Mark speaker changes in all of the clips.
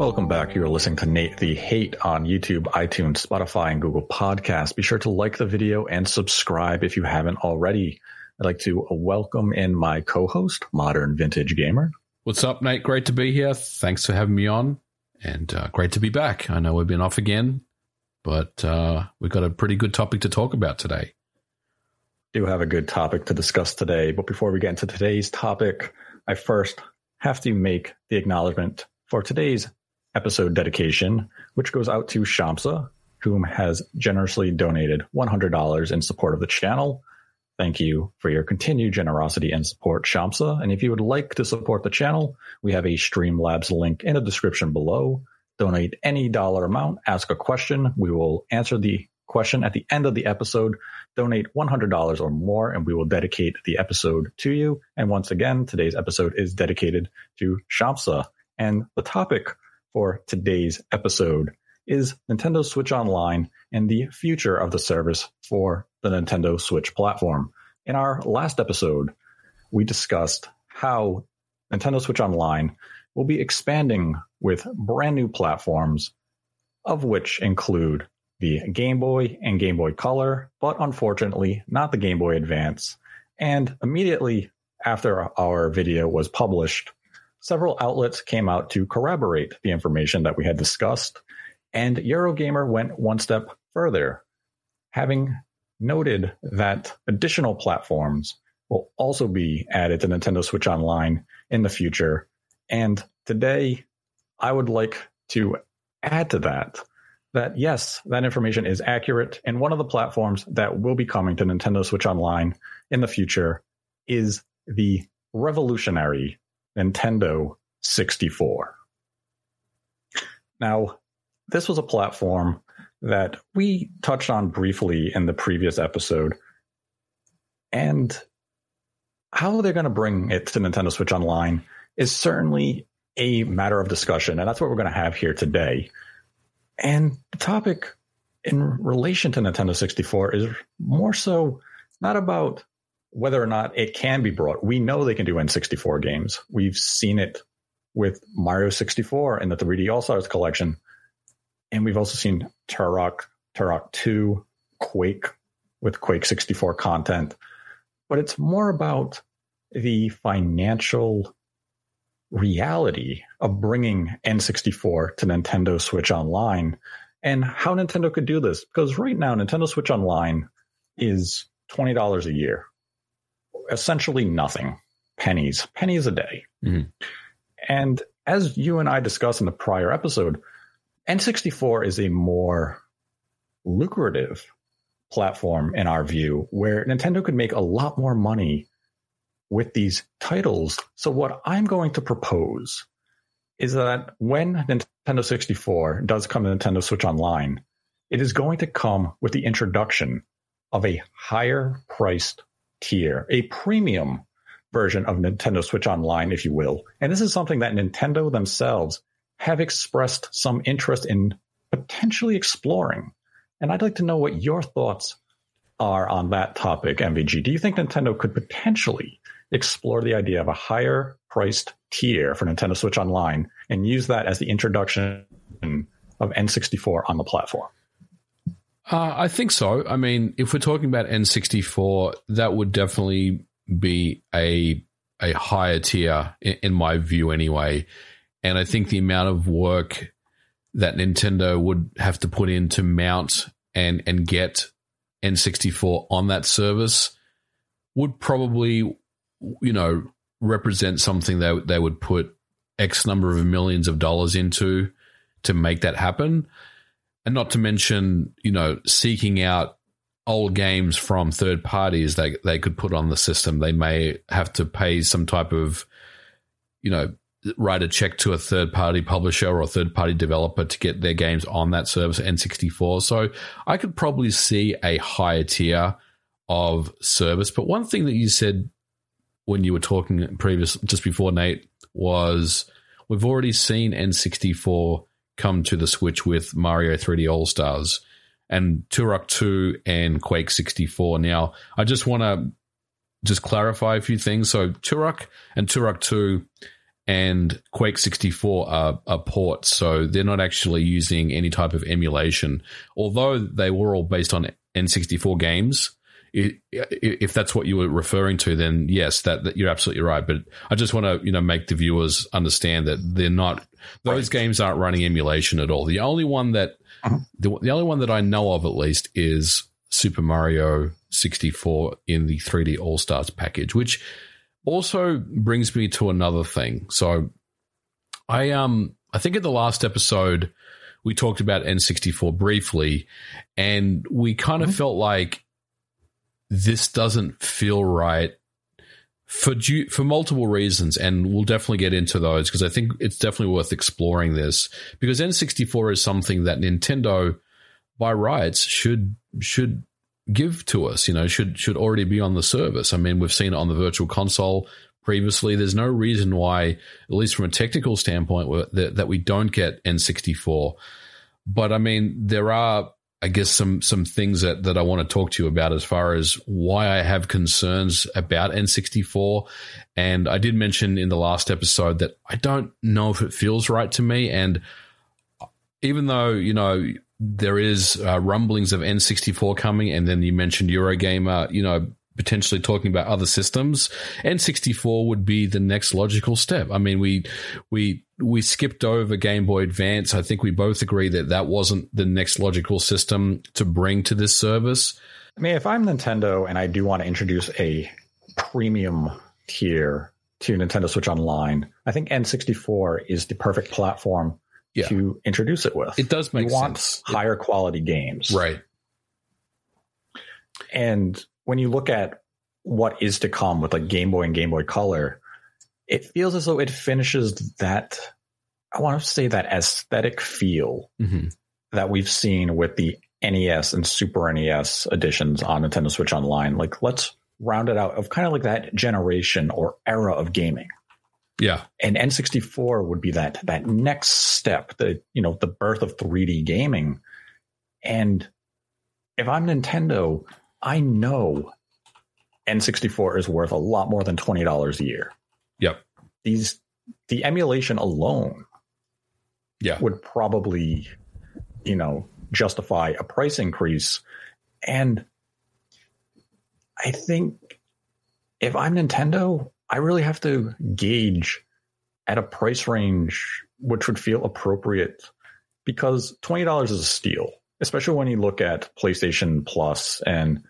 Speaker 1: Welcome back. You're listening to Nate the Hate on YouTube, iTunes, Spotify, and Google Podcasts. Be sure to like the video and subscribe if you haven't already. I'd like to welcome in my co-host, Modern Vintage Gamer.
Speaker 2: What's up, Nate? Great to be here. Thanks for having me on, and uh, great to be back. I know we've been off again, but uh, we've got a pretty good topic to talk about today.
Speaker 1: Do have a good topic to discuss today, but before we get into today's topic, I first have to make the acknowledgement for today's episode dedication, which goes out to Shamsa, whom has generously donated $100 in support of the channel. Thank you for your continued generosity and support, Shamsa. And if you would like to support the channel, we have a Streamlabs link in the description below. Donate any dollar amount, ask a question. We will answer the question at the end of the episode. Donate $100 or more, and we will dedicate the episode to you. And once again, today's episode is dedicated to Shamsa. And the topic for today's episode is Nintendo Switch Online and the future of the service for the Nintendo Switch platform. In our last episode, we discussed how Nintendo Switch Online will be expanding with brand new platforms, of which include the Game Boy and Game Boy Color, but unfortunately not the Game Boy Advance. And immediately after our video was published, several outlets came out to corroborate the information that we had discussed, and Eurogamer went one step further, having noted that additional platforms will also be added to Nintendo Switch Online in the future. And today, I would like to add to that that yes, that information is accurate. And one of the platforms that will be coming to Nintendo Switch Online in the future is the revolutionary Nintendo 64. Now, this was a platform that we touched on briefly in the previous episode. And how they're going to bring it to Nintendo Switch Online is certainly a matter of discussion. And that's what we're going to have here today. And the topic in relation to Nintendo 64 is more so not about whether or not it can be brought. We know they can do N64 games. We've seen it with Mario 64 and the 3D All Stars collection. And we've also seen Turok, Turok 2, Quake with Quake 64 content. But it's more about the financial reality of bringing N64 to Nintendo Switch Online and how Nintendo could do this. Because right now, Nintendo Switch Online is $20 a year essentially nothing, pennies, pennies a day. Mm-hmm. And as you and I discussed in the prior episode, N64 is a more lucrative platform in our view where Nintendo could make a lot more money with these titles. So what I'm going to propose is that when Nintendo 64 does come to Nintendo Switch Online, it is going to come with the introduction of a higher priced tier, a premium version of Nintendo Switch Online, if you will. And this is something that Nintendo themselves have expressed some interest in potentially exploring. And I'd like to know what your thoughts are on that topic, MVG. Do you think Nintendo could potentially explore the idea of a higher priced tier for Nintendo Switch Online and use that as the introduction of N64 on the platform?
Speaker 2: Uh, I think so. I mean, if we're talking about N64, that would definitely be a a higher tier in, in my view, anyway. And I think the amount of work that Nintendo would have to put in to mount and and get N64 on that service would probably, you know, represent something that they would put X number of millions of dollars into to make that happen and not to mention, you know, seeking out old games from third parties they they could put on the system. They may have to pay some type of, you know, write a check to a third party publisher or a third party developer to get their games on that service N64. So I could probably see a higher tier of service. But one thing that you said when you were talking previous just before Nate was we've already seen N64 come to the Switch with Mario 3D All Stars and Turok 2 and Quake 64. Now, I just want to just clarify a few things. So, Turok and Turok 2 and Quake 64 are, are ports, so they're not actually using any type of emulation. Although they were all based on N64 games, if that's what you were referring to, then yes, that, that, you're absolutely right. But I just want to you know make the viewers understand that they're not those right. games aren't running emulation at all. The only one that uh-huh. the, the only one that I know of at least is Super Mario 64 in the 3D All Stars package, which also brings me to another thing. So I um I think in the last episode we talked about N64 briefly, and we kind of mm-hmm. felt like this doesn't feel right for for multiple reasons, and we'll definitely get into those because I think it's definitely worth exploring this because N64 is something that Nintendo, by rights, should should give to us. You know, should should already be on the service. I mean, we've seen it on the Virtual Console previously. There's no reason why, at least from a technical standpoint, that, that we don't get N64. But I mean, there are I guess some some things that, that I want to talk to you about as far as why I have concerns about N64. And I did mention in the last episode that I don't know if it feels right to me. And even though, you know, there is uh, rumblings of N64 coming, and then you mentioned Eurogamer, you know, potentially talking about other systems, N64 would be the next logical step. I mean, we we we skipped over Game Boy Advance. I think we both agree that that wasn't the next logical system to bring to this service.
Speaker 1: I mean, if I'm Nintendo and I do want to introduce a premium tier to Nintendo Switch Online, I think N64 is the perfect platform yeah. to introduce it with.
Speaker 2: It does make
Speaker 1: you
Speaker 2: sense.
Speaker 1: Want higher quality games,
Speaker 2: right?
Speaker 1: And when you look at what is to come with like Game Boy and Game Boy Color, it feels as though it finishes that. I want to say that aesthetic feel mm-hmm. that we've seen with the NES and Super NES editions on Nintendo Switch Online. Like, let's round it out of kind of like that generation or era of gaming.
Speaker 2: Yeah.
Speaker 1: And N64 would be that that next step, the you know, the birth of 3D gaming. And if I'm Nintendo, I know N64 is worth a lot more than $20 a year.
Speaker 2: Yep.
Speaker 1: These the emulation alone
Speaker 2: yeah.
Speaker 1: would probably, you know, justify a price increase. And I think if I'm Nintendo, I really have to gauge at a price range which would feel appropriate because $20 is a steal, especially when you look at PlayStation Plus and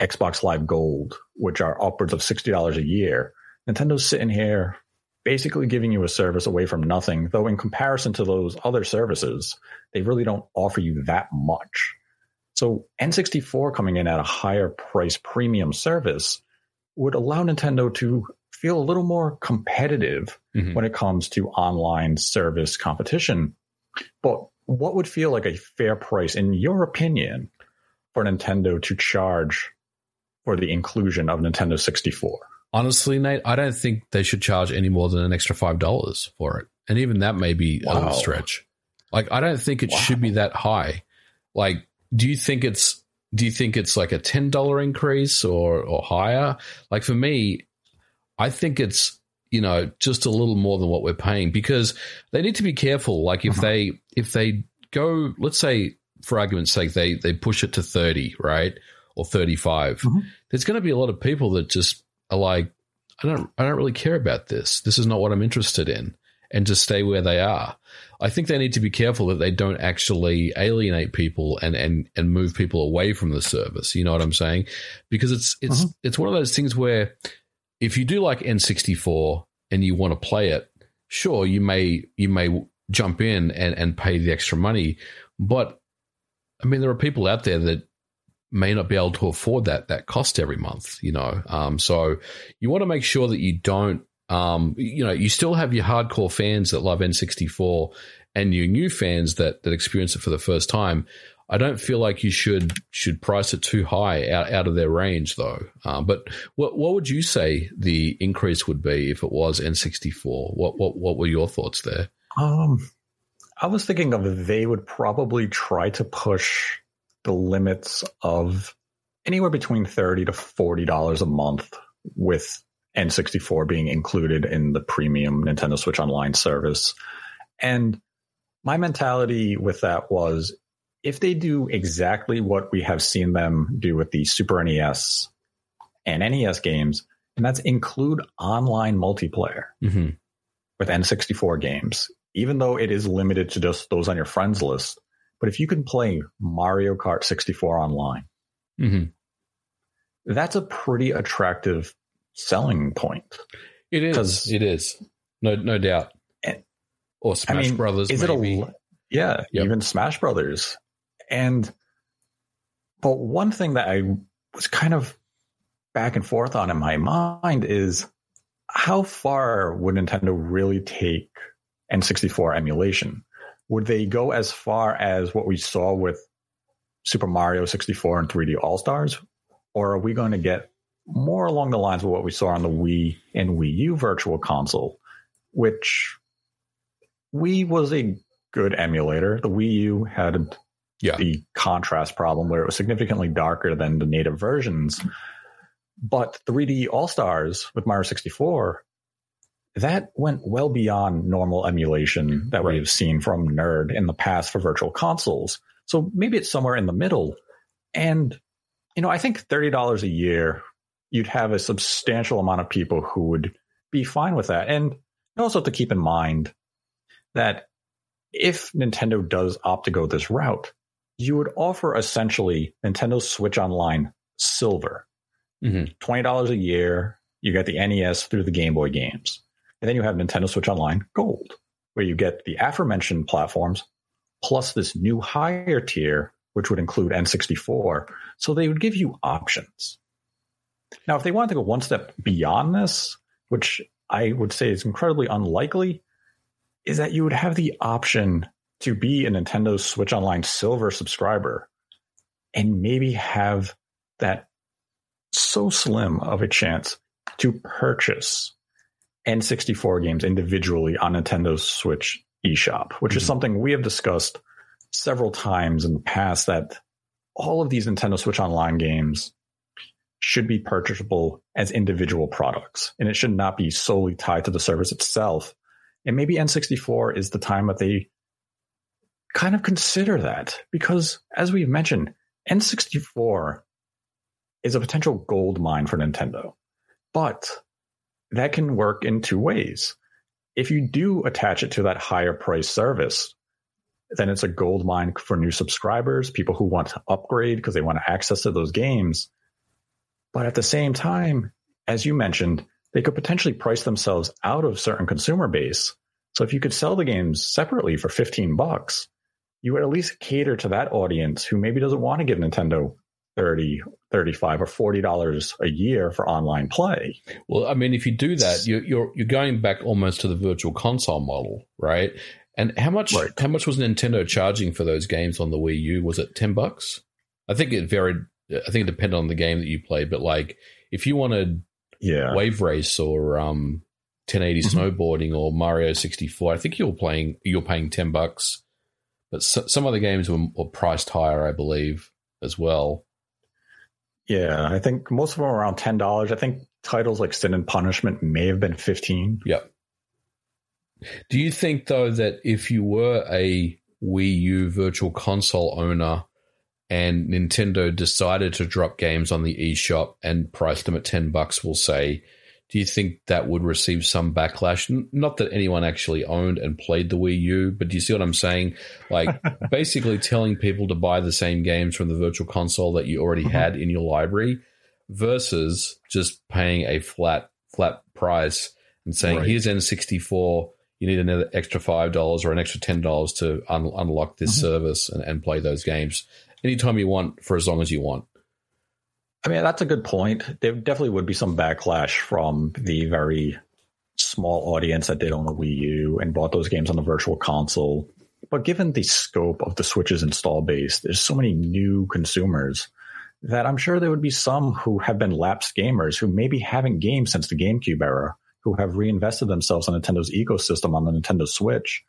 Speaker 1: Xbox Live Gold, which are upwards of $60 a year, Nintendo's sitting here basically giving you a service away from nothing, though in comparison to those other services, they really don't offer you that much. So N64 coming in at a higher price premium service would allow Nintendo to feel a little more competitive mm-hmm. when it comes to online service competition. But what would feel like a fair price, in your opinion, for Nintendo to charge for the inclusion of Nintendo 64?
Speaker 2: Honestly, Nate, I don't think they should charge any more than an extra five dollars for it, and even that may be wow. a little stretch. Like, I don't think it wow. should be that high. Like, do you think it's do you think it's like a ten dollar increase or or higher? Like for me, I think it's you know just a little more than what we're paying because they need to be careful. Like if uh-huh. they if they go, let's say for argument's sake, they they push it to thirty, right? or 35, mm-hmm. there's going to be a lot of people that just are like, I don't, I don't really care about this. This is not what I'm interested in, and just stay where they are. I think they need to be careful that they don't actually alienate people and and and move people away from the service. You know what I'm saying? Because it's it's uh-huh. it's one of those things where if you do like N64 and you want to play it, sure you may you may jump in and and pay the extra money, but I mean there are people out there that may not be able to afford that that cost every month. You know, um, so you want to make sure that you don't. Um, you know, you still have your hardcore fans that love N64 and your new fans that that experience it for the first time. I don't feel like you should should price it too high out, out of their range though. Um, but what what would you say the increase would be if it was N64? What what what were your thoughts there?
Speaker 1: Um, I was thinking of they would probably try to push the limits of anywhere between 30 to $40 a month with N64 being included in the premium Nintendo Switch Online service. And my mentality with that was if they do exactly what we have seen them do with the Super NES and NES games, and that's include online multiplayer
Speaker 2: Mm-hmm.
Speaker 1: with N64 games, even though it is limited to just those on your friends list. But if you can play Mario Kart 64 online,
Speaker 2: Mm-hmm.
Speaker 1: that's a pretty attractive selling point.
Speaker 2: It is. It is. No, no doubt.
Speaker 1: And-
Speaker 2: Or Smash
Speaker 1: mean,
Speaker 2: Brothers.
Speaker 1: Is
Speaker 2: maybe.
Speaker 1: it a yeah,
Speaker 2: Yep.
Speaker 1: even Smash Brothers. And but one thing that I was kind of back and forth on in my mind is how far would Nintendo really take N64 emulation? Would they go as far as what we saw with Super Mario 64 and 3D All Stars? Or are we going to get more along the lines of what we saw on the Wii and Wii U Virtual Console, which Wii was a good emulator. The Wii U had
Speaker 2: Yeah.
Speaker 1: the contrast problem where it was significantly darker than the native versions. But 3D All Stars with Mario 64, that went well beyond normal emulation that
Speaker 2: Right.
Speaker 1: we've seen from NERD in the past for virtual consoles. So maybe it's somewhere in the middle. And, you know, I think $30 a year, you'd have a substantial amount of people who would be fine with that. And you also have to keep in mind that if Nintendo does opt to go this route, you would offer essentially Nintendo Switch Online Silver.
Speaker 2: Mhm.
Speaker 1: $20 a year, you get the NES through the Game Boy games. And then you have Nintendo Switch Online Gold, where you get the aforementioned platforms plus this new higher tier, which would include N64. So they would give you options. Now, if they wanted to go one step beyond this, which I would say is incredibly unlikely, is that you would have the option to be a Nintendo Switch Online Silver subscriber and maybe have that so slim of a chance to purchase N64 games individually on Nintendo Switch eShop, which is
Speaker 2: Mhm.
Speaker 1: something we have discussed several times in the past that all of these Nintendo Switch Online games should be purchasable as individual products and it should not be solely tied to the service itself. And maybe N64 is the time that they kind of consider that because as we've mentioned, N64 is a potential gold mine for Nintendo, but that can work in two ways. If you do attach it to that higher price service, then it's a gold mine for new subscribers, people who want to upgrade because they want access to those games. But at the same time, as you mentioned, they could potentially price themselves out of certain consumer base. So if you could sell the games separately for 15 bucks, you would at least cater to that audience who maybe doesn't want to give Nintendo 30, 35 or 40 dollars a year for online play.
Speaker 2: Well, I mean, if you do that, you're you're, you're going back almost to the virtual console model, right? And how much
Speaker 1: Right.
Speaker 2: how much was Nintendo charging for those games on the Wii U? Was it ten bucks? I think it varied. I think it depended on the game that you played, but like if you wanted
Speaker 1: Yeah.
Speaker 2: Wave Race or um 1080
Speaker 1: Mhm.
Speaker 2: snowboarding or Mario 64, I think you're playing you're paying ten bucks. But so, some other games were, were priced higher, I believe, as well.
Speaker 1: Yeah, I think most of them are around ten dollars. I think titles like Sin and Punishment may have been fifteen.
Speaker 2: Yep. Do you think though that if you were a Wii U virtual console owner and Nintendo decided to drop games on the eShop and price them at 10 bucks, we'll say, do you think that would receive some backlash? Not that anyone actually owned and played the Wii U, but do you see what I'm saying? Like basically telling people to buy the same games from the virtual console that you already
Speaker 1: Mhm.
Speaker 2: had in your library versus just paying a flat flat price and saying
Speaker 1: Right.
Speaker 2: here's N64 you need another extra five dollars or an extra ten dollars to un- unlock this
Speaker 1: Mhm.
Speaker 2: service and, and play those games anytime you want for as long as you want.
Speaker 1: I mean, that's a good point. There definitely would be some backlash from the very small audience that did own a Wii U and bought those games on the virtual console. But given the scope of the Switch's install base, there's so many new consumers that I'm sure there would be some who have been lapsed gamers who maybe haven't gamed since the GameCube era, who have reinvested themselves in Nintendo's ecosystem on the Nintendo Switch,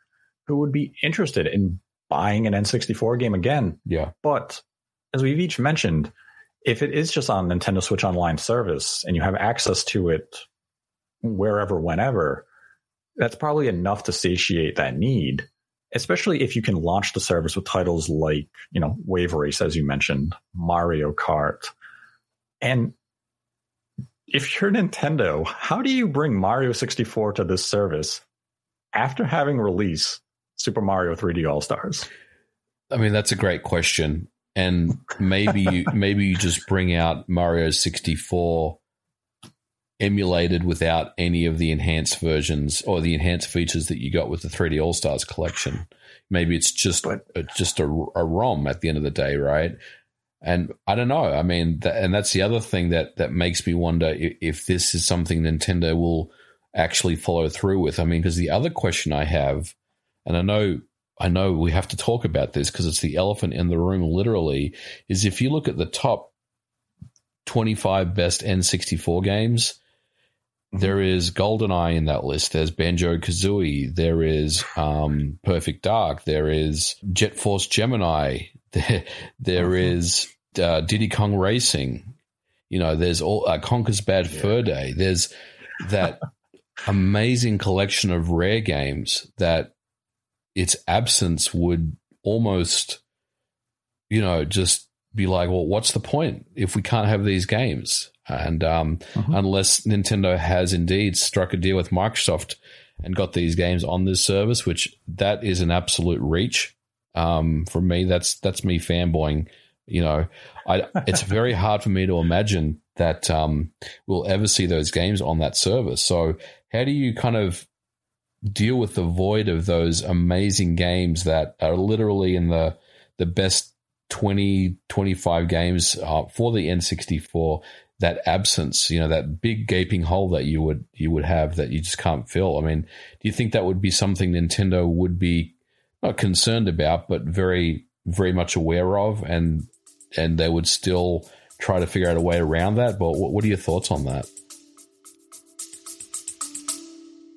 Speaker 1: who would be interested in buying an N64 game again
Speaker 2: Yeah,
Speaker 1: but as we've each mentioned, if it is just on Nintendo Switch Online service and you have access to it wherever, whenever, that's probably enough to satiate that need. Especially if you can launch the service with titles like, you know, Wave Race, as you mentioned, Mario Kart. And if you're Nintendo, how do you bring Mario 64 to this service after having released Super Mario 3D All Stars?
Speaker 2: I mean, that's a great question. And maybe you, maybe you just bring out Mario 64 emulated without any of the enhanced versions or the enhanced features that you got with the 3D All Stars collection. Maybe it's just but, just a, a ROM at the end of the day, right? And I don't know. I mean, th- and that's the other thing that that makes me wonder if, if this is something Nintendo will actually follow through with. I mean, because the other question I have, and I know I know we have to talk about this because it's the elephant in the room, literally, is if you look at the top 25 best N64 games, there is GoldenEye in that list. There's Banjo Kazooie. There is um, Perfect Dark. There is Jet Force Gemini. There, there mm-hmm. is uh, Diddy Kong Racing. You know, there's all uh, Conker's Bad yeah. Fur Day. There's that amazing collection of Rare games that its absence would almost, you know, just be like, well, what's the point if we can't have these games? And um, mm-hmm. unless Nintendo has indeed struck a deal with Microsoft and got these games on this service, which that is an absolute reach um, for me. That's that's me fanboying. You know, I, it's very hard for me to imagine that um, we'll ever see those games on that service. So, how do you kind of deal with the void of those amazing games that are literally in the the best 20 25 games uh, for the N64 that absence you know that big gaping hole that you would you would have that you just can't fill. I mean do you think that would be something Nintendo would be not concerned about but very very much aware of and and they would still try to figure out a way around that? But what, what are your thoughts on that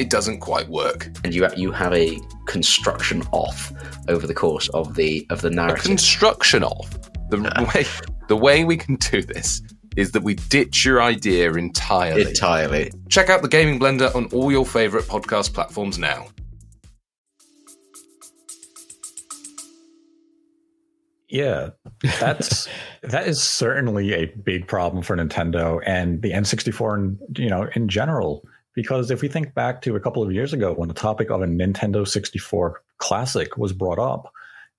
Speaker 3: it doesn't quite work.
Speaker 4: And you you have a construction off over the course of the of the narrative.
Speaker 3: A construction off. The way the way we can do this is that we ditch your idea entirely.
Speaker 4: Entirely.
Speaker 3: Check out the Gaming Blender on all your favorite podcast platforms now.
Speaker 1: Yeah, that's that is certainly a big problem for Nintendo and the N64 and you know in general because if we think back to a couple of years ago when the topic of a Nintendo 64 classic was brought up,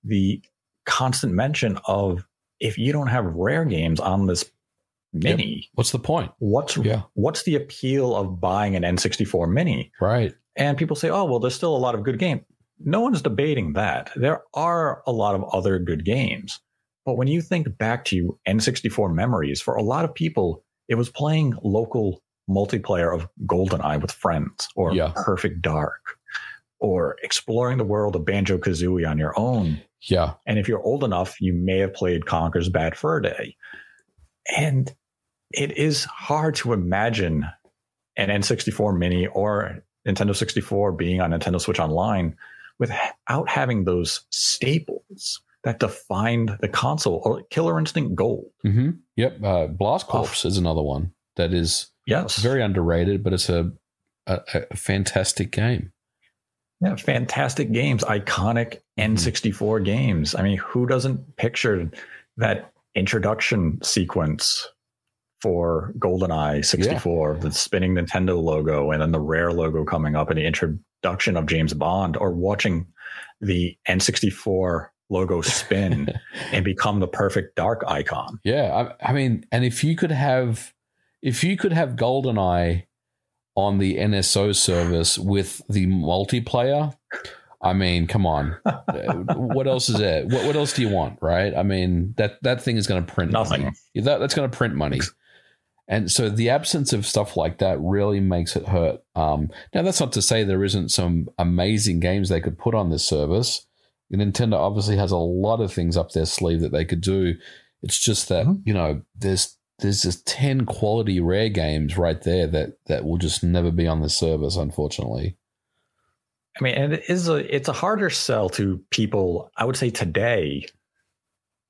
Speaker 1: the constant mention of if you don't have Rare games on this mini, yep.
Speaker 2: what's the point?
Speaker 1: What's yeah. what's the appeal of buying an N64 mini?
Speaker 2: Right.
Speaker 1: And people say, "Oh, well, there's still a lot of good games." No one's debating that. There are a lot of other good games. But when you think back to N64 memories, for a lot of people, it was playing local multiplayer of GoldenEye with friends or yeah. Perfect Dark or exploring the world of Banjo Kazooie on your own.
Speaker 2: Yeah.
Speaker 1: And if you're old enough, you may have played Conker's Bad Fur Day. And it is hard to imagine an N64 Mini or Nintendo 64 being on Nintendo Switch Online without having those staples that defined the console or Killer Instinct Gold.
Speaker 2: Mm-hmm. Yep. Uh, Blast Corps oh. is another one that is
Speaker 1: Yes,
Speaker 2: very underrated, but it's a, a, a fantastic game.
Speaker 1: Yeah, fantastic games, iconic mm-hmm. N64 games. I mean, who doesn't picture that introduction sequence for GoldenEye 64, yeah. the spinning Nintendo logo, and then the Rare logo coming up, and the introduction of James Bond, or watching the N64 logo spin and become the Perfect Dark icon.
Speaker 2: Yeah, I, I mean, and if you could have if you could have GoldenEye on the NSO service with the multiplayer, I mean, come on. what else is it? What, what else do you want, right? I mean, that that thing is going to print
Speaker 1: nothing.
Speaker 2: Money. That, that's going to print money. And so the absence of stuff like that really makes it hurt. Um, now, that's not to say there isn't some amazing games they could put on this service. Nintendo obviously has a lot of things up their sleeve that they could do. It's just that
Speaker 1: Mhm.
Speaker 2: you know there's there's just ten quality Rare games right there that that will just never be on the service, unfortunately.
Speaker 1: I mean, and it is a it's a harder sell to people, I would say today,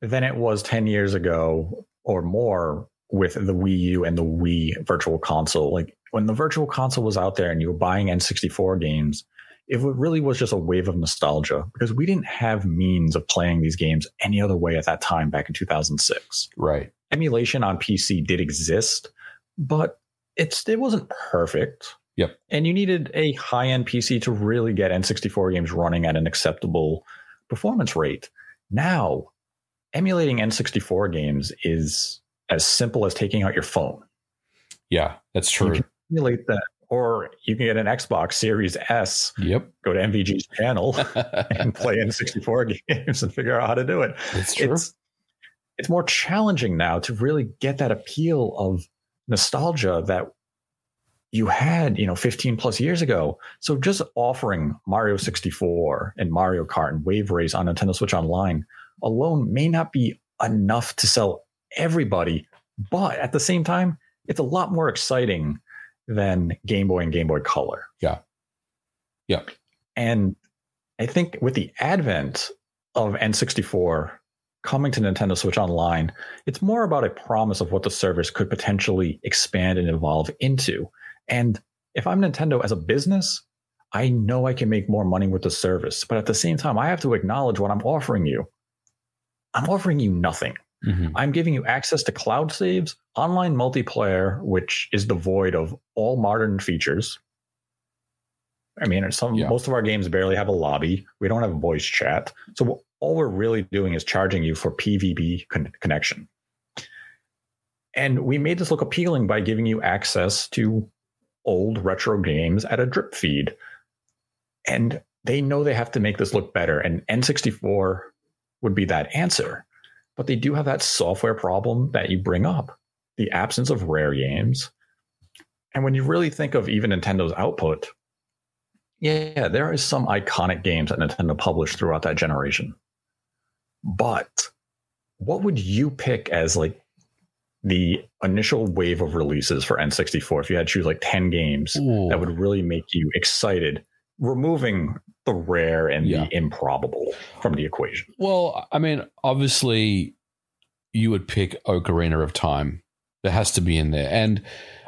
Speaker 1: than it was 10 years ago or more with the Wii U and the Wii virtual console. Like when the virtual console was out there and you were buying N64 games, it really was just a wave of nostalgia because we didn't have means of playing these games any other way at that time back in 2006
Speaker 2: Right.
Speaker 1: Emulation on PC did exist, but it's it wasn't perfect.
Speaker 2: Yep.
Speaker 1: And you needed a high-end PC to really get N64 games running at an acceptable performance rate. Now, emulating N64 games is as simple as taking out your phone.
Speaker 2: Yeah, that's
Speaker 1: You
Speaker 2: true.
Speaker 1: can emulate that or you can get an Xbox Series S,
Speaker 2: Yep.
Speaker 1: go to MVG's channel and play N64 games and figure out how to do it
Speaker 2: That's true.
Speaker 1: it's it's more challenging now to really get that appeal of nostalgia that you had, you know, 15 plus years ago. So just offering Mario 64 and Mario Kart and Wave Race on Nintendo Switch Online alone may not be enough to sell everybody, but at the same time, it's a lot more exciting than Game Boy and Game Boy Color.
Speaker 2: Yeah. Yeah.
Speaker 1: And I think with the advent of N64 coming to Nintendo Switch Online, it's more about a promise of what the service could potentially expand and evolve into. And if I'm Nintendo as a business, I know I can make more money with the service. But at the same time, I have to acknowledge what I'm offering you. I'm offering you nothing.
Speaker 2: Mhm.
Speaker 1: I'm giving you access to cloud saves, online multiplayer, which is devoid of all modern features. I mean, some
Speaker 2: Yeah.
Speaker 1: most of our games barely have a lobby. We don't have voice chat. So all we're really doing is charging you for PVB con- connection. And we made this look appealing by giving you access to old retro games at a drip feed. And they know they have to make this look better. And N64 would be that answer. But they do have that software problem that you bring up the absence of Rare games. And when you really think of even Nintendo's output, yeah, there is some iconic games that Nintendo published throughout that generation. But what would you pick as like the initial wave of releases for N64 if you had to choose like 10 games
Speaker 2: Ooh.
Speaker 1: that would really make you excited, removing the Rare and
Speaker 2: Yeah.
Speaker 1: the improbable from the equation?
Speaker 2: Well, I mean, obviously, you would pick Ocarina of Time. That has to be in there, and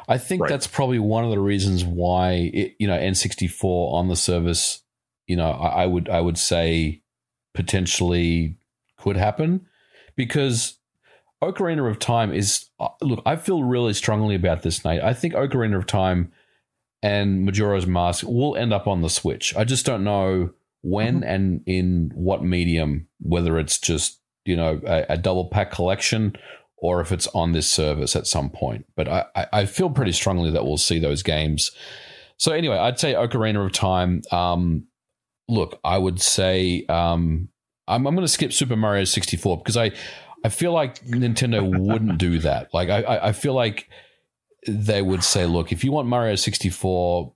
Speaker 2: I think
Speaker 1: Right.
Speaker 2: that's probably one of the reasons why it, you know N64 on the service. You know, I, I would I would say potentially could happen because Ocarina of Time is uh, look. I feel really strongly about this, Nate. I think Ocarina of Time and Majora's Mask will end up on the Switch. I just don't know when and in what medium, whether it's just you know a, a double pack collection or if it's on this service at some point. But I, I, I feel pretty strongly that we'll see those games. So anyway, I'd say Ocarina of Time. Um, look, I would say um, I'm, I'm going to skip Super Mario 64 because I I feel like Nintendo wouldn't do that. Like I, I feel like they would say, look, if you want Mario 64,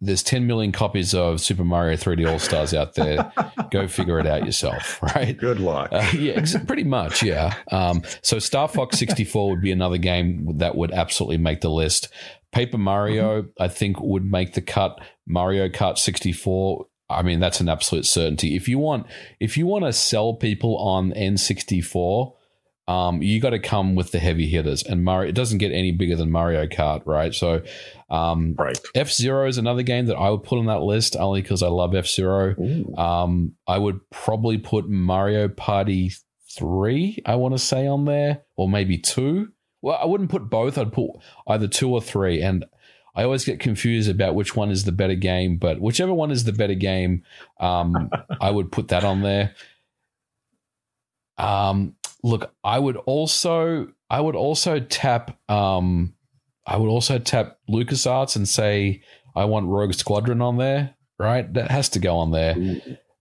Speaker 2: there's 10 million copies of Super Mario 3D All Stars out there. Go figure it out yourself, right?
Speaker 1: Good luck.
Speaker 2: Uh, yeah, ex- pretty much, yeah. Um, so Star Fox 64 would be another game that would absolutely make the list. Paper Mario, I think, would make the cut. Mario Kart 64, I mean, that's an absolute certainty. If you want, if you want to sell people on N64, um, you got to come with the heavy hitters. And Mario, it doesn't get any bigger than Mario Kart, right? So, um,
Speaker 1: right.
Speaker 2: F Zero is another game that I would put on that list only because I love F Zero. Um, I would probably put Mario Party three. I want to say on there, or maybe two. Well, I wouldn't put both. I'd put either two or three, and I always get confused about which one is the better game. But whichever one is the better game, um, I would put that on there. Um, look, I would also, I would also tap, um, I would also tap LucasArts and say I want Rogue Squadron on there. Right, that has to go on there.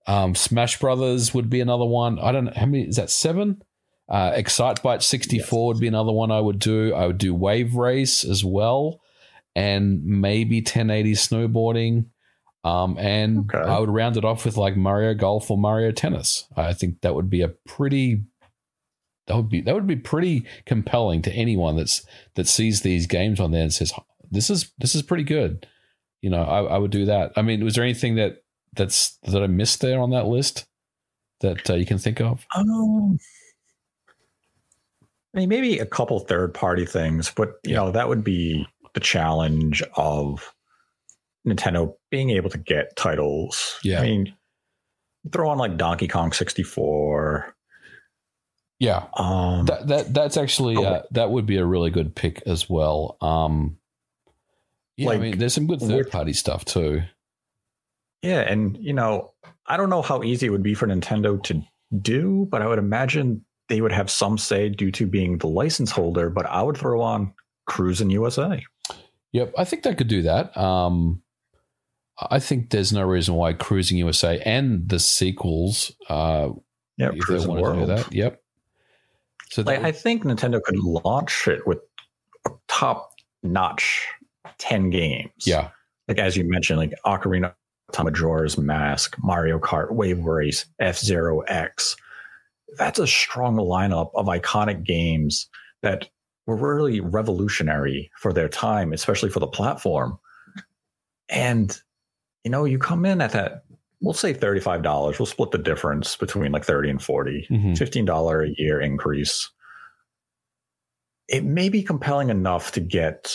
Speaker 2: Um, Smash Brothers would be another one. I don't know how many is that seven. Uh, Excitebike 64 would be another one I would do. I would do Wave Race as well, and maybe 1080 snowboarding. Um, and
Speaker 1: Okay.
Speaker 2: I would round it off with like Mario Golf or Mario Tennis. I think that would be a pretty that would be that would be pretty compelling to anyone that's that sees these games on there and says this is this is pretty good. You know, I, I would do that. I mean, was there anything that that's that I missed there on that list that uh, you can think of?
Speaker 1: Um, I mean, maybe a couple third party things, but you know, that would be the challenge of Nintendo being able to get titles.
Speaker 2: Yeah.
Speaker 1: I mean, throw on like Donkey Kong 64.
Speaker 2: Yeah,
Speaker 1: Um,
Speaker 2: that that that's actually
Speaker 1: Oh.
Speaker 2: uh, that would be a really good pick as well. Um, yeah, I mean, there's some good third party stuff too.
Speaker 1: yeah. And, you know, I don't know how easy it would be for Nintendo to do, but I would imagine they would have some say due to being the license holder. But I would throw on Cruis'n USA.
Speaker 2: Yep, I think they could do that. Um, I think there's no reason why Cruis'n USA and the sequels, uh,
Speaker 1: Yeah,
Speaker 2: if they
Speaker 1: Cruise
Speaker 2: to do
Speaker 1: World.
Speaker 2: that. Yep. So
Speaker 1: Like,
Speaker 2: that
Speaker 1: I think Nintendo could launch it with top notch 10 games.
Speaker 2: yeah,
Speaker 1: Like, as you mentioned, like Ocarina of Majora's Mask, Mario Kart, Wave Race, F Zero X. That's a strong lineup of iconic games that were really revolutionary for their time, especially for the platform. And, you know, you come in at that, we'll say $35. We'll split the difference between like 30 and 40.
Speaker 2: Mhm.
Speaker 1: $15 a year increase. It may be compelling enough to get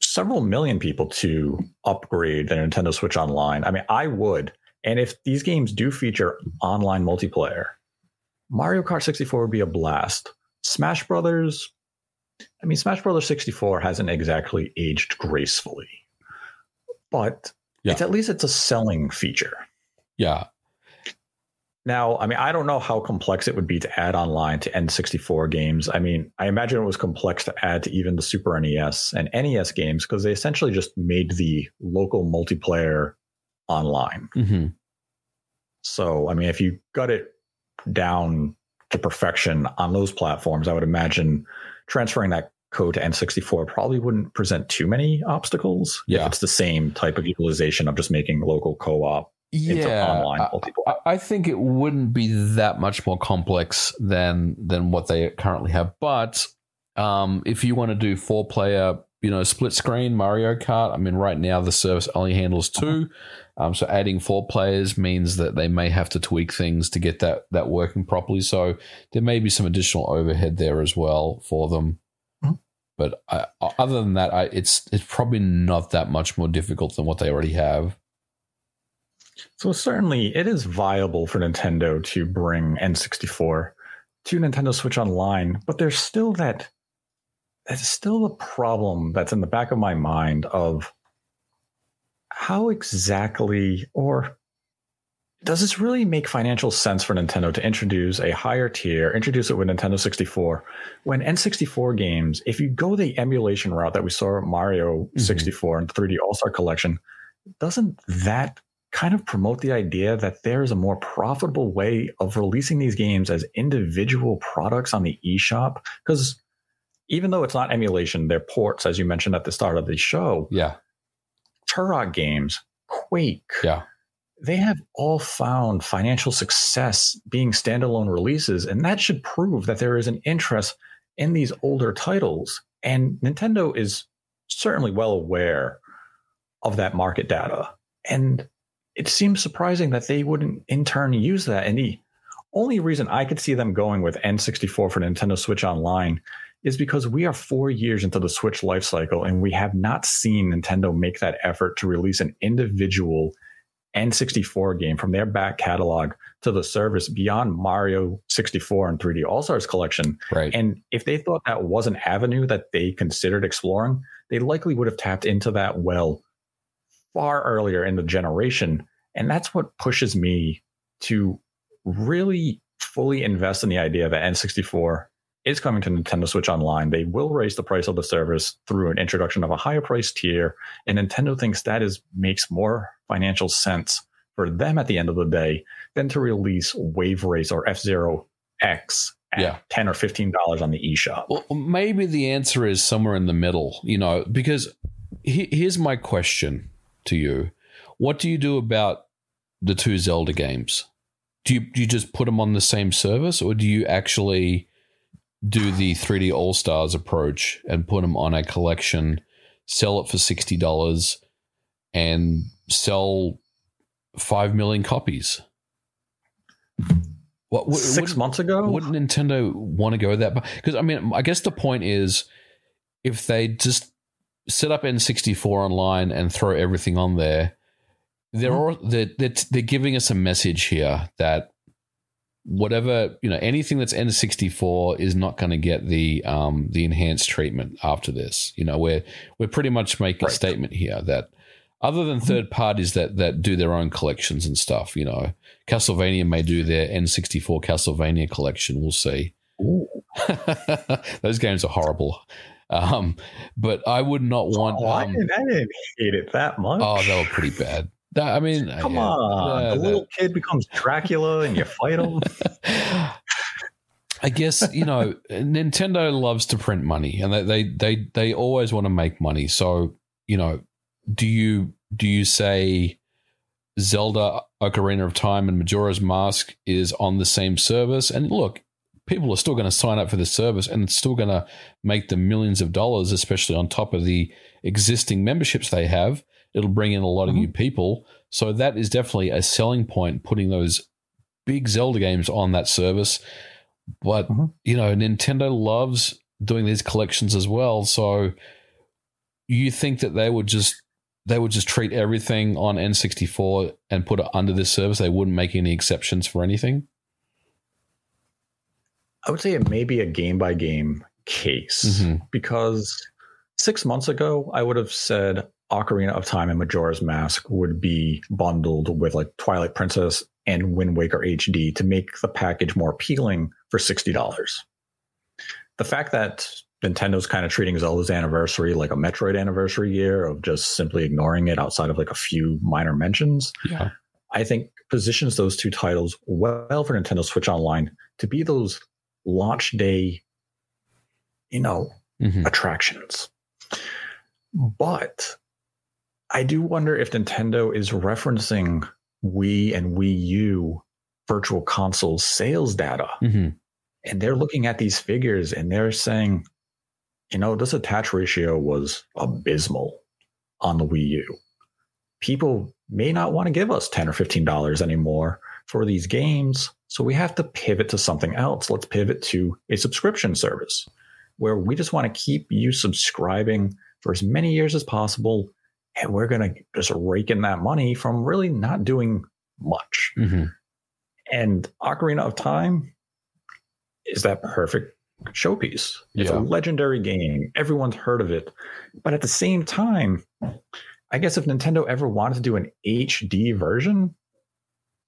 Speaker 1: several million people to upgrade their Nintendo Switch Online. I mean, I would. And if these games do feature online multiplayer, Mario Kart 64 would be a blast. Smash Brothers, I mean, Smash Brothers 64 hasn't exactly aged gracefully, but
Speaker 2: Yeah.
Speaker 1: it's at least it's a selling feature.
Speaker 2: yeah,
Speaker 1: Now, I mean, I don't know how complex it would be to add online to N64 games. I mean, I imagine it was complex to add to even the Super NES and NES games because they essentially just made the local multiplayer online.
Speaker 2: hmm
Speaker 1: So, I mean, if you got it down to perfection on those platforms, I would imagine transferring that code to N64 probably wouldn't present too many obstacles.
Speaker 2: Yeah.
Speaker 1: If it's the same type of utilization of just making local co op into
Speaker 2: yeah.
Speaker 1: online
Speaker 2: I- I, I think it wouldn't be that much more complex than than what they currently have. But um, if you want to do four player, you know, split screen Mario Kart, I mean, right now the service only handles two. Um, so adding four players means that they may have to tweak things to get that that working properly. So there may be some additional overhead there as well for them. But I, other than that, I, it's it's probably not that much more difficult than what they already have.
Speaker 1: So certainly it is viable for Nintendo to bring N64 to Nintendo Switch Online, but there's still that there's still a problem that's in the back of my mind of how exactly or does this really make financial sense for Nintendo to introduce a higher tier, introduce it with Nintendo 64 when N64 games, if you go the emulation route that we saw Mario
Speaker 2: Mhm.
Speaker 1: 64 and 3D All-Star Collection, doesn't that kind of promote the idea that there is a more profitable way of releasing these games as individual products on the eShop? Because even though it's not emulation, they're ports, as you mentioned at the start of the show.
Speaker 2: Yeah,
Speaker 1: Turok games, Quake,
Speaker 2: yeah.
Speaker 1: They have all found financial success being standalone releases, and that should prove that there is an interest in these older titles. And Nintendo is certainly well aware of that market data. And it seems surprising that they wouldn't in turn use that. And the only reason I could see them going with N64 for Nintendo Switch Online is because we are four years into the Switch life cycle and we have not seen Nintendo make that effort to release an individual N64 game from their back catalog to the service beyond Mario 64 and 3D All Stars collection.
Speaker 2: Right.
Speaker 1: And if they thought that was an avenue that they considered exploring, they likely would have tapped into that well far earlier in the generation. And that's what pushes me to really fully invest in the idea that N64 is coming to Nintendo Switch Online. They will raise the price of the service through an introduction of a higher price tier. And Nintendo thinks that is makes more financial sense for them at the end of the day than to release Wave Race or F Zero X at
Speaker 2: Yeah.
Speaker 1: 10 or $15 on the eShop.
Speaker 2: Well, maybe the answer is somewhere in the middle, you know, because he, here's my question to you. What do you do about the two Zelda games? Do you, do you just put them on the same service or do you actually do the 3D All Stars approach and put them on a collection, sell it for $60 and sell 5 million copies? What, what-
Speaker 1: Six months ago?
Speaker 2: wouldn't Nintendo want to go that? Because I mean, I guess the point is, if they just set up N64 online and throw everything on there, they're all, they're, they're they're giving us a message here that whatever you know, anything that's N64 is not going to get the um the enhanced treatment after this. You know, we're we're pretty much making a statement here that other than third parties that that do their own collections and stuff, you know, Castlevania may do their N64 Castlevania collection. We'll see. Those games are horrible. Um, but I would not want.
Speaker 1: Oh, I,
Speaker 2: Um,
Speaker 1: didn't, I didn't hate it that much.
Speaker 2: oh, they were pretty bad. That- I mean,
Speaker 1: Come
Speaker 2: yeah,
Speaker 1: on.
Speaker 2: yeah,
Speaker 1: the
Speaker 2: that-
Speaker 1: little kid becomes Dracula and you fight him.
Speaker 2: I guess you know Nintendo loves to print money, and they they they, they always want to make money. So you know, do you do you say Zelda Ocarina of Time and Majora's Mask is on the same service? And look, people are still going to sign up for the service, and it's still going to make them millions of dollars, especially on top of the existing memberships they have. It'll bring in a lot of
Speaker 1: Mhm.
Speaker 2: new people, so that is definitely a selling point. Putting those big Zelda games on that service. But
Speaker 1: Mhm.
Speaker 2: you know, Nintendo loves doing these collections as well. So you think that they would just they would just treat everything on N64 and put it under this service? They wouldn't make any exceptions for anything.
Speaker 1: I would say it may be a game by game case
Speaker 2: Mhm.
Speaker 1: because six months ago, I would have said Ocarina of Time and Majora's Mask would be bundled with like Twilight Princess and Wind Waker HD to make the package more appealing for $60. The fact that Nintendo's kind of treating Zelda's anniversary like a Metroid anniversary year of just simply ignoring it outside of like a few minor mentions,
Speaker 2: Yeah.
Speaker 1: I think positions those two titles well for Nintendo Switch Online to be those launch day, you know,
Speaker 2: Mhm.
Speaker 1: attractions. But I do wonder if Nintendo is referencing Wii and Wii U virtual console sales data.
Speaker 2: Mhm.
Speaker 1: And they're looking at these figures and they're saying, you know, this attach ratio was abysmal on the Wii U. People may not want to give us 10 or $15 anymore for these games. So we have to pivot to something else. Let's pivot to a subscription service where we just want to keep you subscribing for as many years as possible. And we're going to just rake in that money from really not doing much.
Speaker 2: Mhm.
Speaker 1: And Ocarina of Time is that perfect showpiece. It's
Speaker 2: Yeah.
Speaker 1: a legendary game. Everyone's heard of it. But at the same time, I guess if Nintendo ever wanted to do an HD version,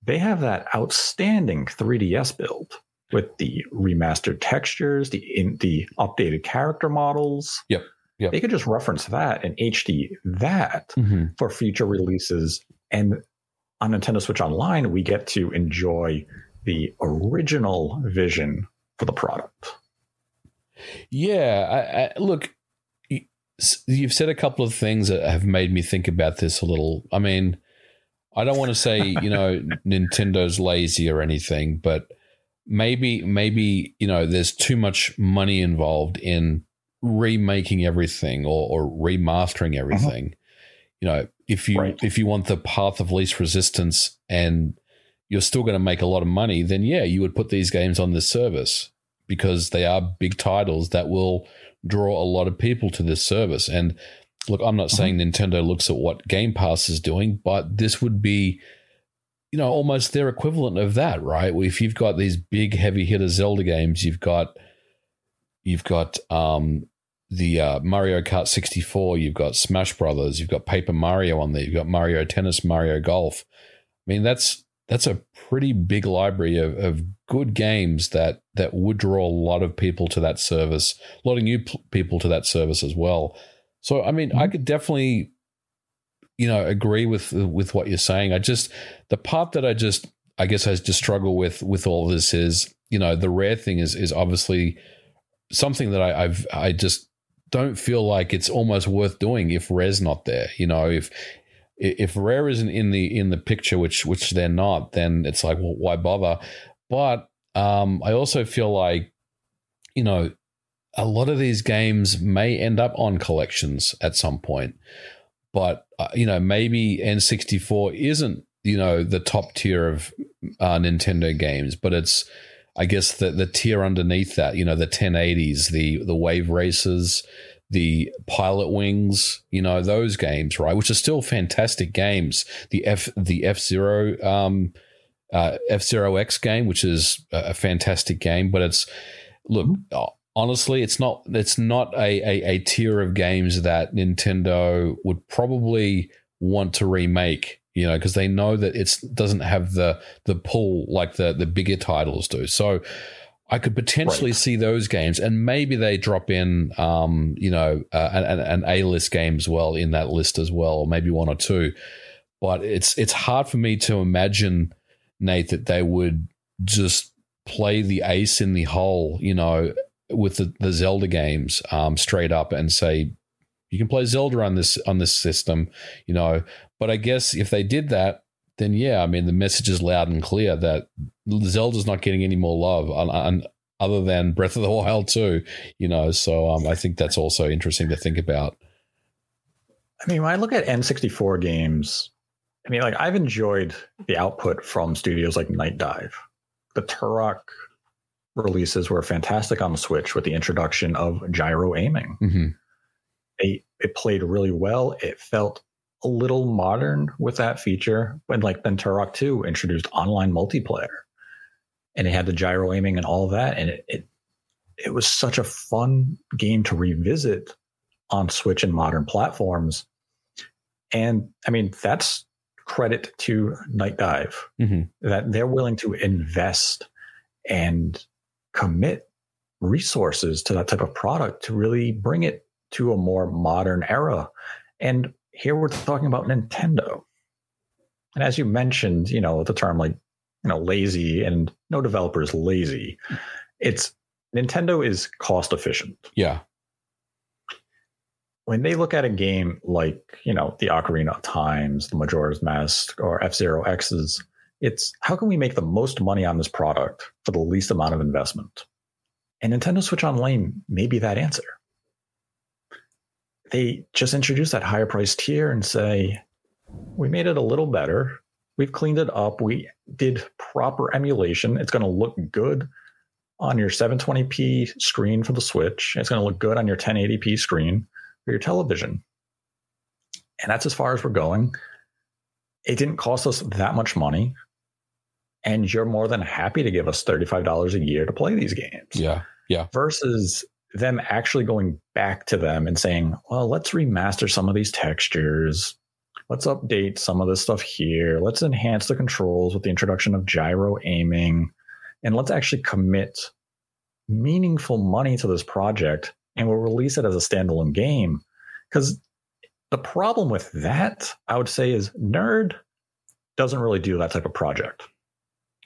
Speaker 1: they have that outstanding 3DS build with the remastered textures, the in, the updated character models.
Speaker 2: Yep. Yep.
Speaker 1: They could just reference that and HD that
Speaker 2: Mhm.
Speaker 1: for future releases. And on Nintendo Switch Online, we get to enjoy the original vision for the product.
Speaker 2: Yeah, I, I, look, you've said a couple of things that have made me think about this a little. I mean, I don't want to say you know Nintendo's lazy or anything, but maybe maybe you know there's too much money involved in remaking everything or, or remastering uh-huh. everything. You know, if you
Speaker 1: Right.
Speaker 2: if you want the path of least resistance and you're still going to make a lot of money, then yeah, you would put these games on this service because they are big titles that will draw a lot of people to this service. And look, I'm not saying Nintendo looks at what Game Pass is doing, but this would be, you know, almost their equivalent of that, right? If you've got these big heavy hitter Zelda games, you've got you've got um the uh, Mario Kart 64, you've got Smash Brothers, you've got Paper Mario on there, you've got Mario Tennis, Mario Golf. I mean, that's that's a pretty big library of, of good games that that would draw a lot of people to that service, a lot of new p- people to that service as well. So, I mean, I mm-hmm. could definitely, you know, agree with with what you're saying. I just the part that I just I guess I just struggle with with all this is you know, the rare thing is is obviously something that I, I've I just don't feel like it's almost worth doing if Rare's not there. You know, if if Rare isn't in the in the picture, which which they're not, then it's like, well, why bother? But um, I also feel like, you know, a lot of these games may end up on collections at some point, but uh, you know, maybe N64 isn't you know the top tier of uh, Nintendo games, but it's I guess the the tier underneath that, you know, the 1080s, the the Wave races, the Pilotwings, you know, those games, right? Which are still fantastic games. The F the F Zero um, uh, F Zero X game, which is a, fantastic game, but it's look mm-hmm. honestly, it's not it's not a, a, a tier of games that Nintendo would probably want to remake you know, because they know that it doesn't have the the pull like the the bigger titles do. So I could potentially right. see those games, and maybe they drop in, um, you know, uh, an, an A list game as well in that list as well, or maybe one or two. But it's it's hard for me to imagine, Nate, that they would just play the ace in the hole, you know, with the, the Zelda games um, straight up and say you can play Zelda on this on this system, you know. But I guess if they did that, then yeah, I mean the message is loud and clear that Zelda's not getting any more love on, on other than Breath of the Wild too, you know. So um, I think that's also interesting to think about.
Speaker 1: I mean, when I look at N64 games, I mean, like I've enjoyed the output from studios like Nightdive. The Turok releases were fantastic on the Switch with the introduction of gyro aiming. Mm-hmm it, it played really well. It felt a little modern with that feature when like then Turok 2 introduced online multiplayer and it had the gyro aiming and all that. And it, it, it was such a fun game to revisit on Switch and modern platforms. And I mean, that's credit to Nightdive mm-hmm. that they're willing to invest and commit resources to that type of product to really bring it to a more modern era. And here we're talking about Nintendo. And as you mentioned, you know, the term like, you know, lazy and no developer is lazy. It's Nintendo is cost efficient.
Speaker 2: Yeah.
Speaker 1: When they look at a game like, you know, the Ocarina of Times, the Majora's Mask, or F Zero X's, it's how can we make the most money on this product for the least amount of investment? And Nintendo Switch Online may be that answer they just introduce that higher price tier and say, we made it a little better. We've cleaned it up. We did proper emulation. It's going to look good on your 720p screen for the Switch. It's going to look good on your 1080p screen for your television. And that's as far as we're going. It didn't cost us that much money. And you're more than happy to give us $35 a year to play these games.
Speaker 2: Yeah. Yeah.
Speaker 1: Versus them actually going back to them and saying, well, let's remaster some of these textures. Let's update some of this stuff here. Let's enhance the controls with the introduction of gyro aiming. And let's actually commit meaningful money to this project and we'll release it as a standalone game. Because the problem with that, I would say, is NERD doesn't really do that type of project.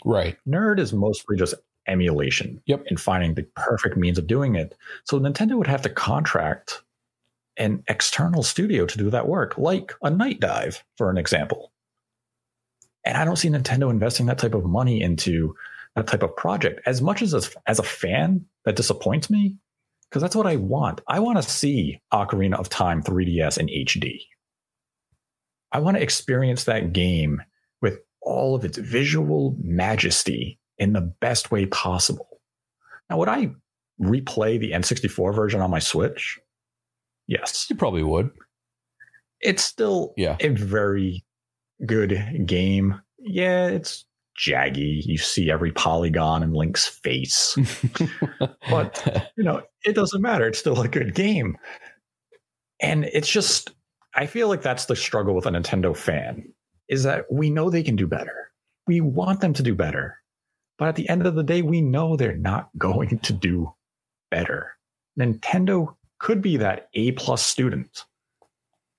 Speaker 2: Right.
Speaker 1: NERD is mostly just emulation
Speaker 2: yep.
Speaker 1: and finding the perfect means of doing it. So Nintendo would have to contract an external studio to do that work, like a Nightdive, for an example. And I don't see Nintendo investing that type of money into that type of project. As much as a, as a fan, that disappoints me because that's what I want. I want to see Ocarina of Time 3DS in HD. I want to experience that game with all of its visual majesty in the best way possible. Now, would I replay the N64 version on my Switch? Yes.
Speaker 2: You probably would.
Speaker 1: It's still
Speaker 2: yeah.
Speaker 1: a very good game. Yeah, it's jaggy. You see every polygon in Link's face. but, you know, it doesn't matter. It's still a good game. And it's just, I feel like that's the struggle with a Nintendo fan is that we know they can do better. We want them to do better. But at the end of the day, we know they're not going to do better. Nintendo could be that A plus student,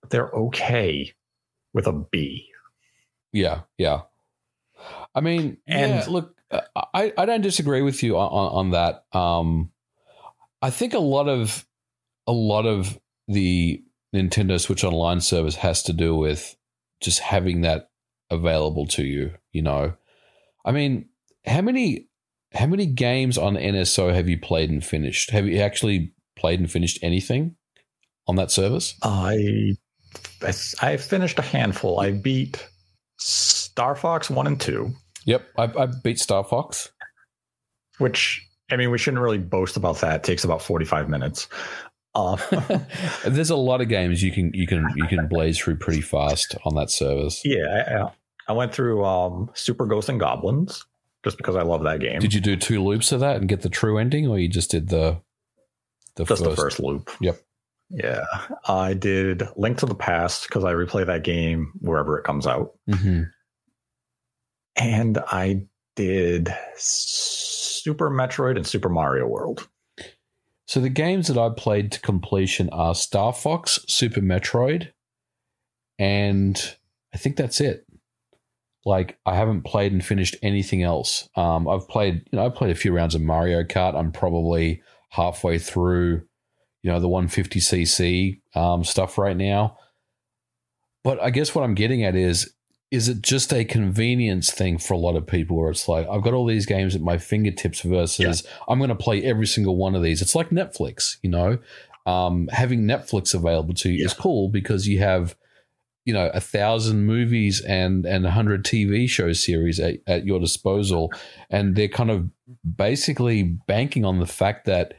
Speaker 1: but they're okay with a B.
Speaker 2: Yeah, yeah. I mean, and yeah, look, I, I don't disagree with you on, on, on that. Um, I think a lot of a lot of the Nintendo Switch Online service has to do with just having that available to you. You know, I mean, how many how many games on NSO have you played and finished? Have you actually played and finished anything on that service?
Speaker 1: I I finished a handful. I beat Star Fox one and two.
Speaker 2: Yep, I, I beat Star Fox.
Speaker 1: Which I mean, we shouldn't really boast about that. It takes about forty five minutes. Um,
Speaker 2: There's a lot of games you can you can you can blaze through pretty fast on that service.
Speaker 1: Yeah, I, I went through um, Super Ghosts and Goblins just because I love that game.
Speaker 2: Did you do two loops of that and get the true ending, or you just did the
Speaker 1: the just first? the first loop?
Speaker 2: Yep.
Speaker 1: Yeah, I did Link to the Past because I replay that game wherever it comes out,
Speaker 2: mm-hmm.
Speaker 1: And I did Super Metroid and Super Mario World.
Speaker 2: So the games that I played to completion are Star Fox, Super Metroid, and I think that's it. Like I haven't played and finished anything else. Um, I've played, you know, I played a few rounds of Mario Kart. I'm probably halfway through, you know, the 150cc um, stuff right now. But I guess what I'm getting at is is it just a convenience thing for a lot of people where it's like I've got all these games at my fingertips versus yeah. I'm going to play every single one of these. It's like Netflix, you know. Um, having Netflix available to you yeah. is cool because you have you know a thousand movies and and a hundred TV show series at, at your disposal, and they're kind of basically banking on the fact that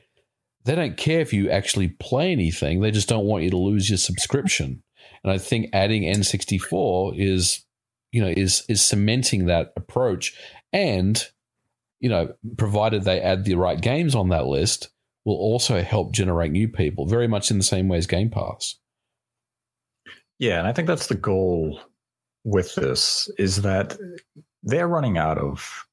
Speaker 2: they don't care if you actually play anything; they just don't want you to lose your subscription. And I think adding N64 is you know is is cementing that approach. And you know provided they add the right games on that list will also help generate new people very much in the same way as game pass.
Speaker 1: Yeah and i think that's the goal with this is that they're running out of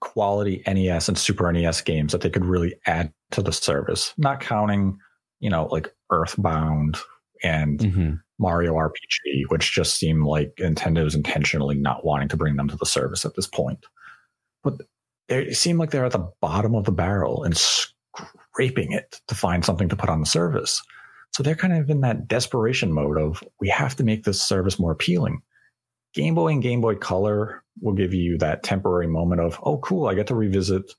Speaker 1: quality nes and super nes games that they could really add to the service. Not counting you know like earthbound and mm-hmm. Mario RPG, which just seem like Nintendo's intentionally not wanting to bring them to the service at this point. But they seem like they're at the bottom of the barrel and scraping it to find something to put on the service. So they're kind of in that desperation mode of we have to make this service more appealing. Game Boy and Game Boy Color will give you that temporary moment of, oh, cool, I get to revisit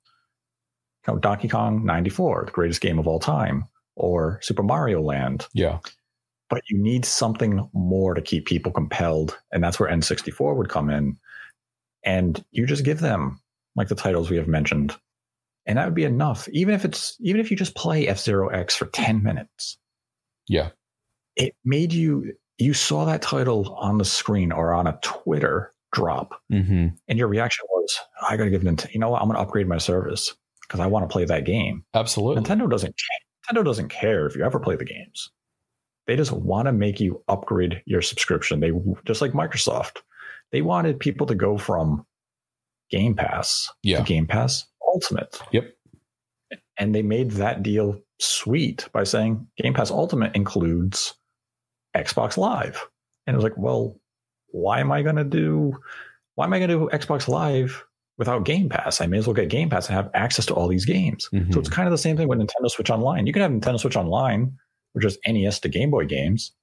Speaker 1: you know, Donkey Kong 94, the greatest game of all time, or Super Mario Land.
Speaker 2: Yeah
Speaker 1: but you need something more to keep people compelled. And that's where N64 would come in. And you just give them like the titles we have mentioned. And that would be enough. Even if it's, even if you just play F Zero X for 10 minutes.
Speaker 2: Yeah.
Speaker 1: It made you, you saw that title on the screen or on a Twitter drop.
Speaker 2: Mm-hmm.
Speaker 1: And your reaction was, I got to give Nintendo, you know what? I'm to upgrade my service because I want to play that game.
Speaker 2: Absolutely.
Speaker 1: Nintendo doesn't, care. Nintendo doesn't care if you ever play the games. They just want to make you upgrade your subscription. They just like Microsoft. They wanted people to go from Game Pass
Speaker 2: yeah.
Speaker 1: to Game Pass Ultimate.
Speaker 2: Yep.
Speaker 1: And they made that deal sweet by saying Game Pass Ultimate includes Xbox Live. And it was like, well, why am I going to do why am I going to do Xbox Live without Game Pass? I may as well get Game Pass and have access to all these games. Mm-hmm. So it's kind of the same thing with Nintendo Switch Online. You can have Nintendo Switch Online or just NES to Game Boy games,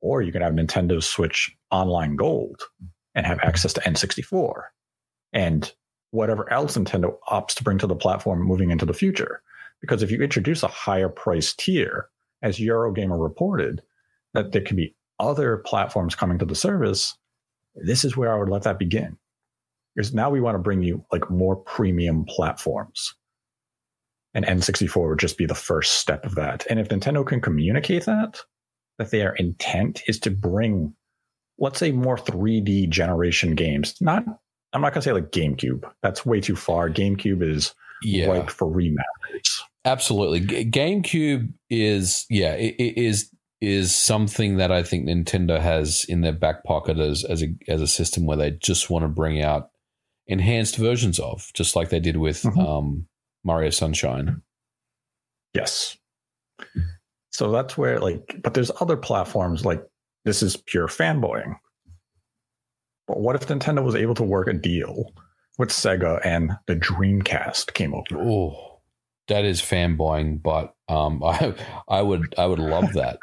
Speaker 1: or you can have Nintendo Switch Online Gold and have access to N64 and whatever else Nintendo opts to bring to the platform moving into the future. Because if you introduce a higher price tier, as Eurogamer reported, that there can be other platforms coming to the service, this is where I would let that begin. Because now we want to bring you like more premium platforms and N64 would just be the first step of that. And if Nintendo can communicate that, that their intent is to bring, let's say, more 3D generation games, not, I'm not going to say like GameCube. That's way too far. GameCube is yeah. ripe for remasters.
Speaker 2: Absolutely. GameCube is, yeah, it, it is is something that I think Nintendo has in their back pocket as as a as a system where they just want to bring out enhanced versions of, just like they did with mm-hmm. um, Mario Sunshine.
Speaker 1: Yes. So that's where like, but there's other platforms like this is pure fanboying. But what if Nintendo was able to work a deal with Sega and the Dreamcast came over.
Speaker 2: Oh, that is fanboying, but um, I I would I would love that.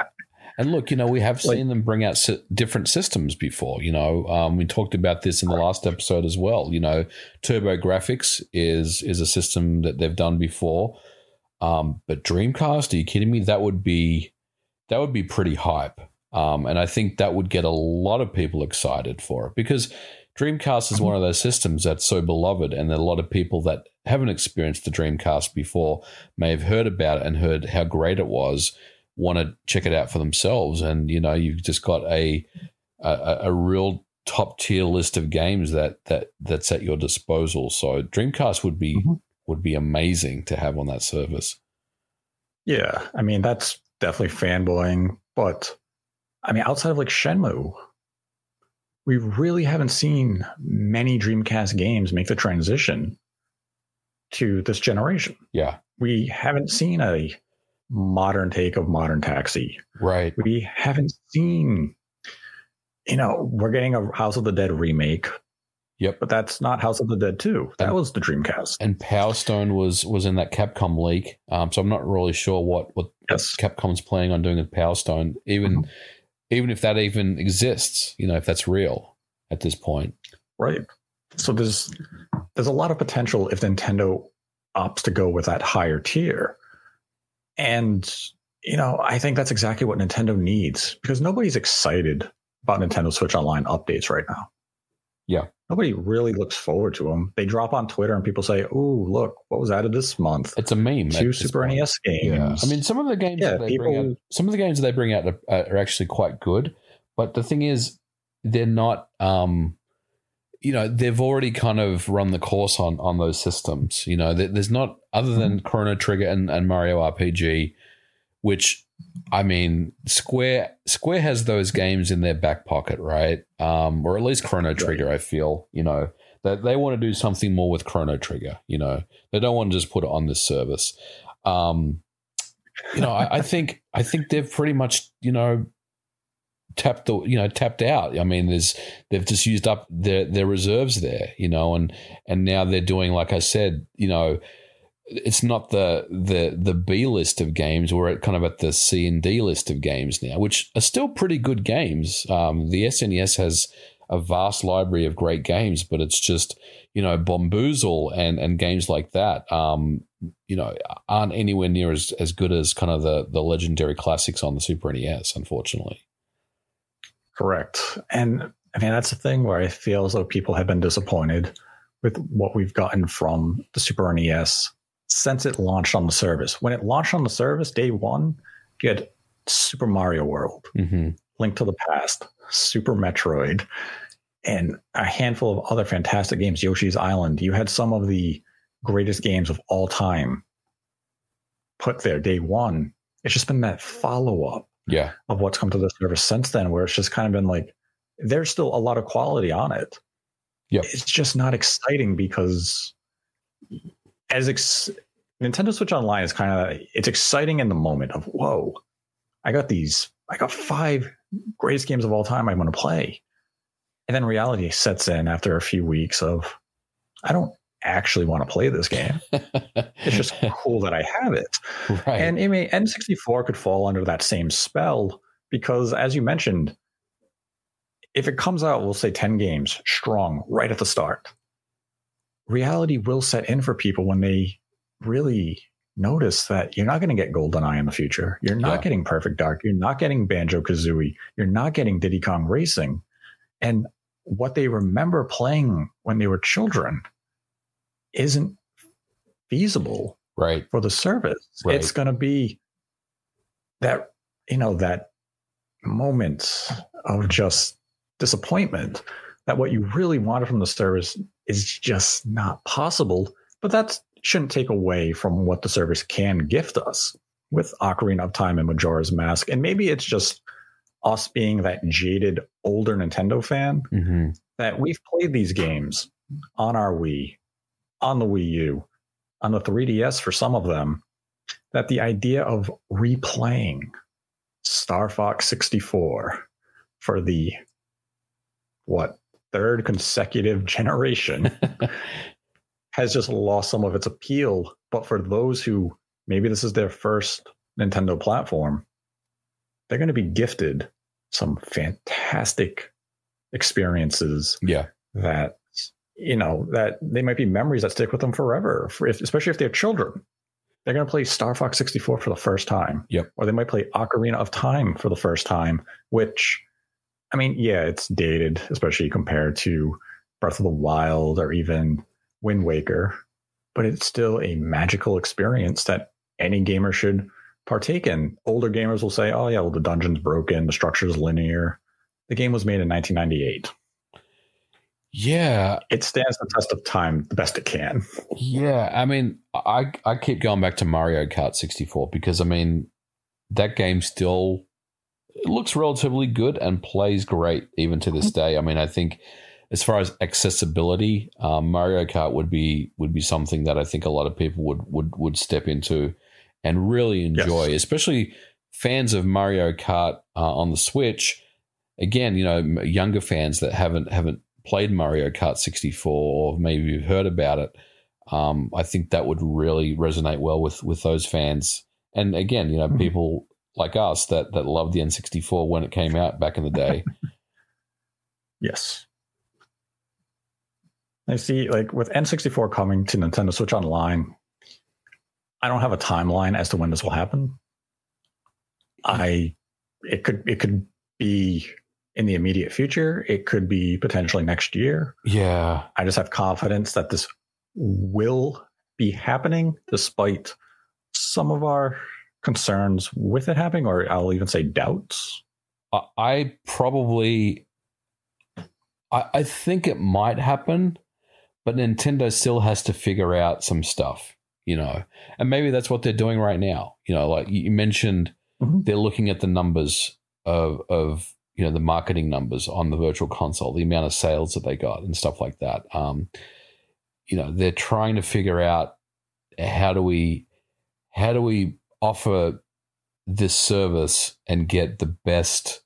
Speaker 2: And look, you know, we have seen them bring out different systems before. You know, um, we talked about this in the last episode as well. You know, TurboGrafx is is a system that they've done before. Um, but Dreamcast, are you kidding me? That would be that would be pretty hype. Um, and I think that would get a lot of people excited for it because Dreamcast is one of those systems that's so beloved, and that a lot of people that haven't experienced the Dreamcast before may have heard about it and heard how great it was, want to check it out for themselves. And you know, you've just got a a, a real top tier list of games that that that's at your disposal. So Dreamcast would be mm-hmm. would be amazing to have on that service.
Speaker 1: Yeah, I mean that's definitely fanboying, but I mean outside of like Shenmue, we really haven't seen many Dreamcast games make the transition to this generation.
Speaker 2: Yeah.
Speaker 1: We haven't seen a modern take of Modern Taxi.
Speaker 2: Right.
Speaker 1: We haven't seen, you know, we're getting a House of the Dead remake.
Speaker 2: Yep.
Speaker 1: But that's not House of the Dead 2. That and, was the Dreamcast.
Speaker 2: And Power Stone was was in that Capcom leak. Um, so I'm not really sure what, what, yes. Capcom's planning on doing with Power Stone. Even mm-hmm even if that even exists, you know, if that's real at this point.
Speaker 1: Right. So there's there's a lot of potential if Nintendo opts to go with that higher tier. And you know, I think that's exactly what Nintendo needs because nobody's excited about Nintendo Switch Online updates right now.
Speaker 2: Yeah.
Speaker 1: Nobody really looks forward to them. They drop on Twitter and people say, "Oh, look, what was added this month?"
Speaker 2: It's a meme.
Speaker 1: Two Super NES games.
Speaker 2: Yeah. I mean, some of the games yeah, that they people, bring out, some of the games that they bring out are, are, actually quite good. But the thing is, they're not. Um, you know, they've already kind of run the course on on those systems. You know, there's not other than mm-hmm. Chrono Trigger and, and Mario RPG, which I mean, Square Square has those games in their back pocket, right? Um, or at least Chrono Trigger. I feel you know that they want to do something more with Chrono Trigger. You know, they don't want to just put it on this service. Um, you know, I, I think I think they've pretty much you know tapped the you know tapped out. I mean, there's they've just used up their their reserves there. You know, and and now they're doing like I said, you know it's not the the the B list of games. We're at kind of at the C and D list of games now, which are still pretty good games. Um, the SNES has a vast library of great games, but it's just you know Bombuzal and and games like that. Um, you know, aren't anywhere near as, as good as kind of the the legendary classics on the Super NES, unfortunately.
Speaker 1: Correct, and I mean that's the thing where I feel as though people have been disappointed with what we've gotten from the Super NES since it launched on the service. When it launched on the service, day one, you had Super Mario World, mm-hmm. Link to the Past, Super Metroid, and a handful of other fantastic games. Yoshi's Island. You had some of the greatest games of all time put there day one. It's just been that follow up
Speaker 2: yeah.
Speaker 1: of what's come to the service since then, where it's just kind of been like, there's still a lot of quality on it.
Speaker 2: Yeah.
Speaker 1: It's just not exciting because as ex- Nintendo Switch Online is kind of it's exciting in the moment of whoa, I got these, I got five greatest games of all time I want to play, and then reality sets in after a few weeks of I don't actually want to play this game. it's just cool that I have it, right. and I mean N64 could fall under that same spell because as you mentioned. If it comes out, we'll say 10 games strong right at the start reality will set in for people when they really notice that you're not going to get GoldenEye in the future. You're not yeah. getting Perfect Dark. You're not getting Banjo Kazooie. You're not getting Diddy Kong Racing. And what they remember playing when they were children isn't feasible
Speaker 2: right
Speaker 1: for the service right. it's going to be that you know that moment of just disappointment that what you really wanted from the service is just not possible. But that shouldn't take away from what the service can gift us with Ocarina of Time and Majora's Mask. And maybe it's just us being that jaded older Nintendo fan mm-hmm. that we've played these games on our Wii, on the Wii U, on the 3DS for some of them, that the idea of replaying Star Fox 64 for the what third consecutive generation has just lost some of its appeal. But for those who maybe this is their first Nintendo platform, they're going to be gifted some fantastic experiences
Speaker 2: Yeah.
Speaker 1: that you know that they might be memories that stick with them forever for if, especially if they're children. They're going to play star fox 64 for the first time.
Speaker 2: Yep.
Speaker 1: or they might play ocarina of time for the first time which i mean yeah it's dated especially compared to breath of the wild or even wind waker but it's still a magical experience that any gamer should partake in. Older gamers will say oh yeah well the dungeon's broken the structure's linear. The game was made in 1998
Speaker 2: Yeah.
Speaker 1: it stands the test of time the best it can.
Speaker 2: Yeah. I mean, I, I keep going back to Mario Kart 64 because, I mean, that game still it looks relatively good and plays great even to this day. I mean, I think as far as accessibility, um, Mario Kart would be would be something that I think a lot of people would would would step into and really enjoy,
Speaker 1: Yes.
Speaker 2: especially fans of Mario Kart uh, on the Switch. Again, you know, younger fans that haven't haven't played Mario Kart 64 or maybe you've heard about it. Um, I think that would really resonate well with with those fans. And again, you know,
Speaker 1: Mhm.
Speaker 2: people like us that that loved the N64 when it came out back in the day.
Speaker 1: Yes. I see, like with N64 coming to Nintendo Switch Online, I don't have a timeline as to when this will happen. I, it could, it could be in the immediate future. It could be potentially next year.
Speaker 2: yeah.
Speaker 1: I just have confidence that this will be happening despite some of our concerns with it happening, or I'll even say doubts.
Speaker 2: I, probably I, I think it might happen, but Nintendo still has to figure out some stuff, you know. And maybe that's what they're doing right now. You know, like you mentioned
Speaker 1: Mhm.
Speaker 2: they're looking at the numbers of of you know the marketing numbers on the virtual console, the amount of sales that they got and stuff like that. Um, you know, they're trying to figure out how do we how do we offer this service and get the best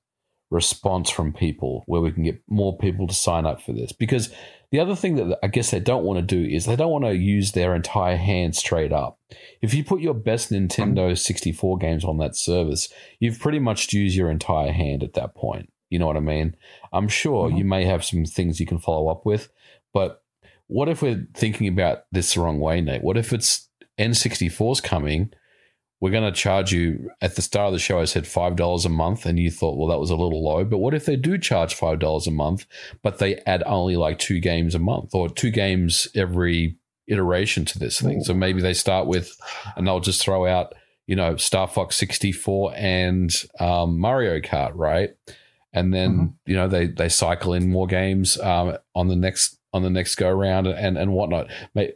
Speaker 2: response from people where we can get more people to sign up for this because the other thing that I guess they don't want to do is they don't want to use their entire hand straight up. If you put your best Nintendo 64 games on that service, you've pretty much used your entire hand at that point. You know what I mean? I'm sure
Speaker 1: Mhm.
Speaker 2: you may have some things you can follow up with, but what if we're thinking about this the wrong way, Nate? What if it's N64's coming? We're going to charge you at the start of the show. I said $5 a month, and you thought, well, that was a little low. But what if they do charge $5 a month, but they add only like two games a month or two games every iteration to this thing? So maybe they start with, and they'll just throw out, you know, Star Fox 64 and um, Mario Kart, right? And then,
Speaker 1: Mhm.
Speaker 2: you know, they, they cycle in more games um, on the next on the next go round and and whatnot.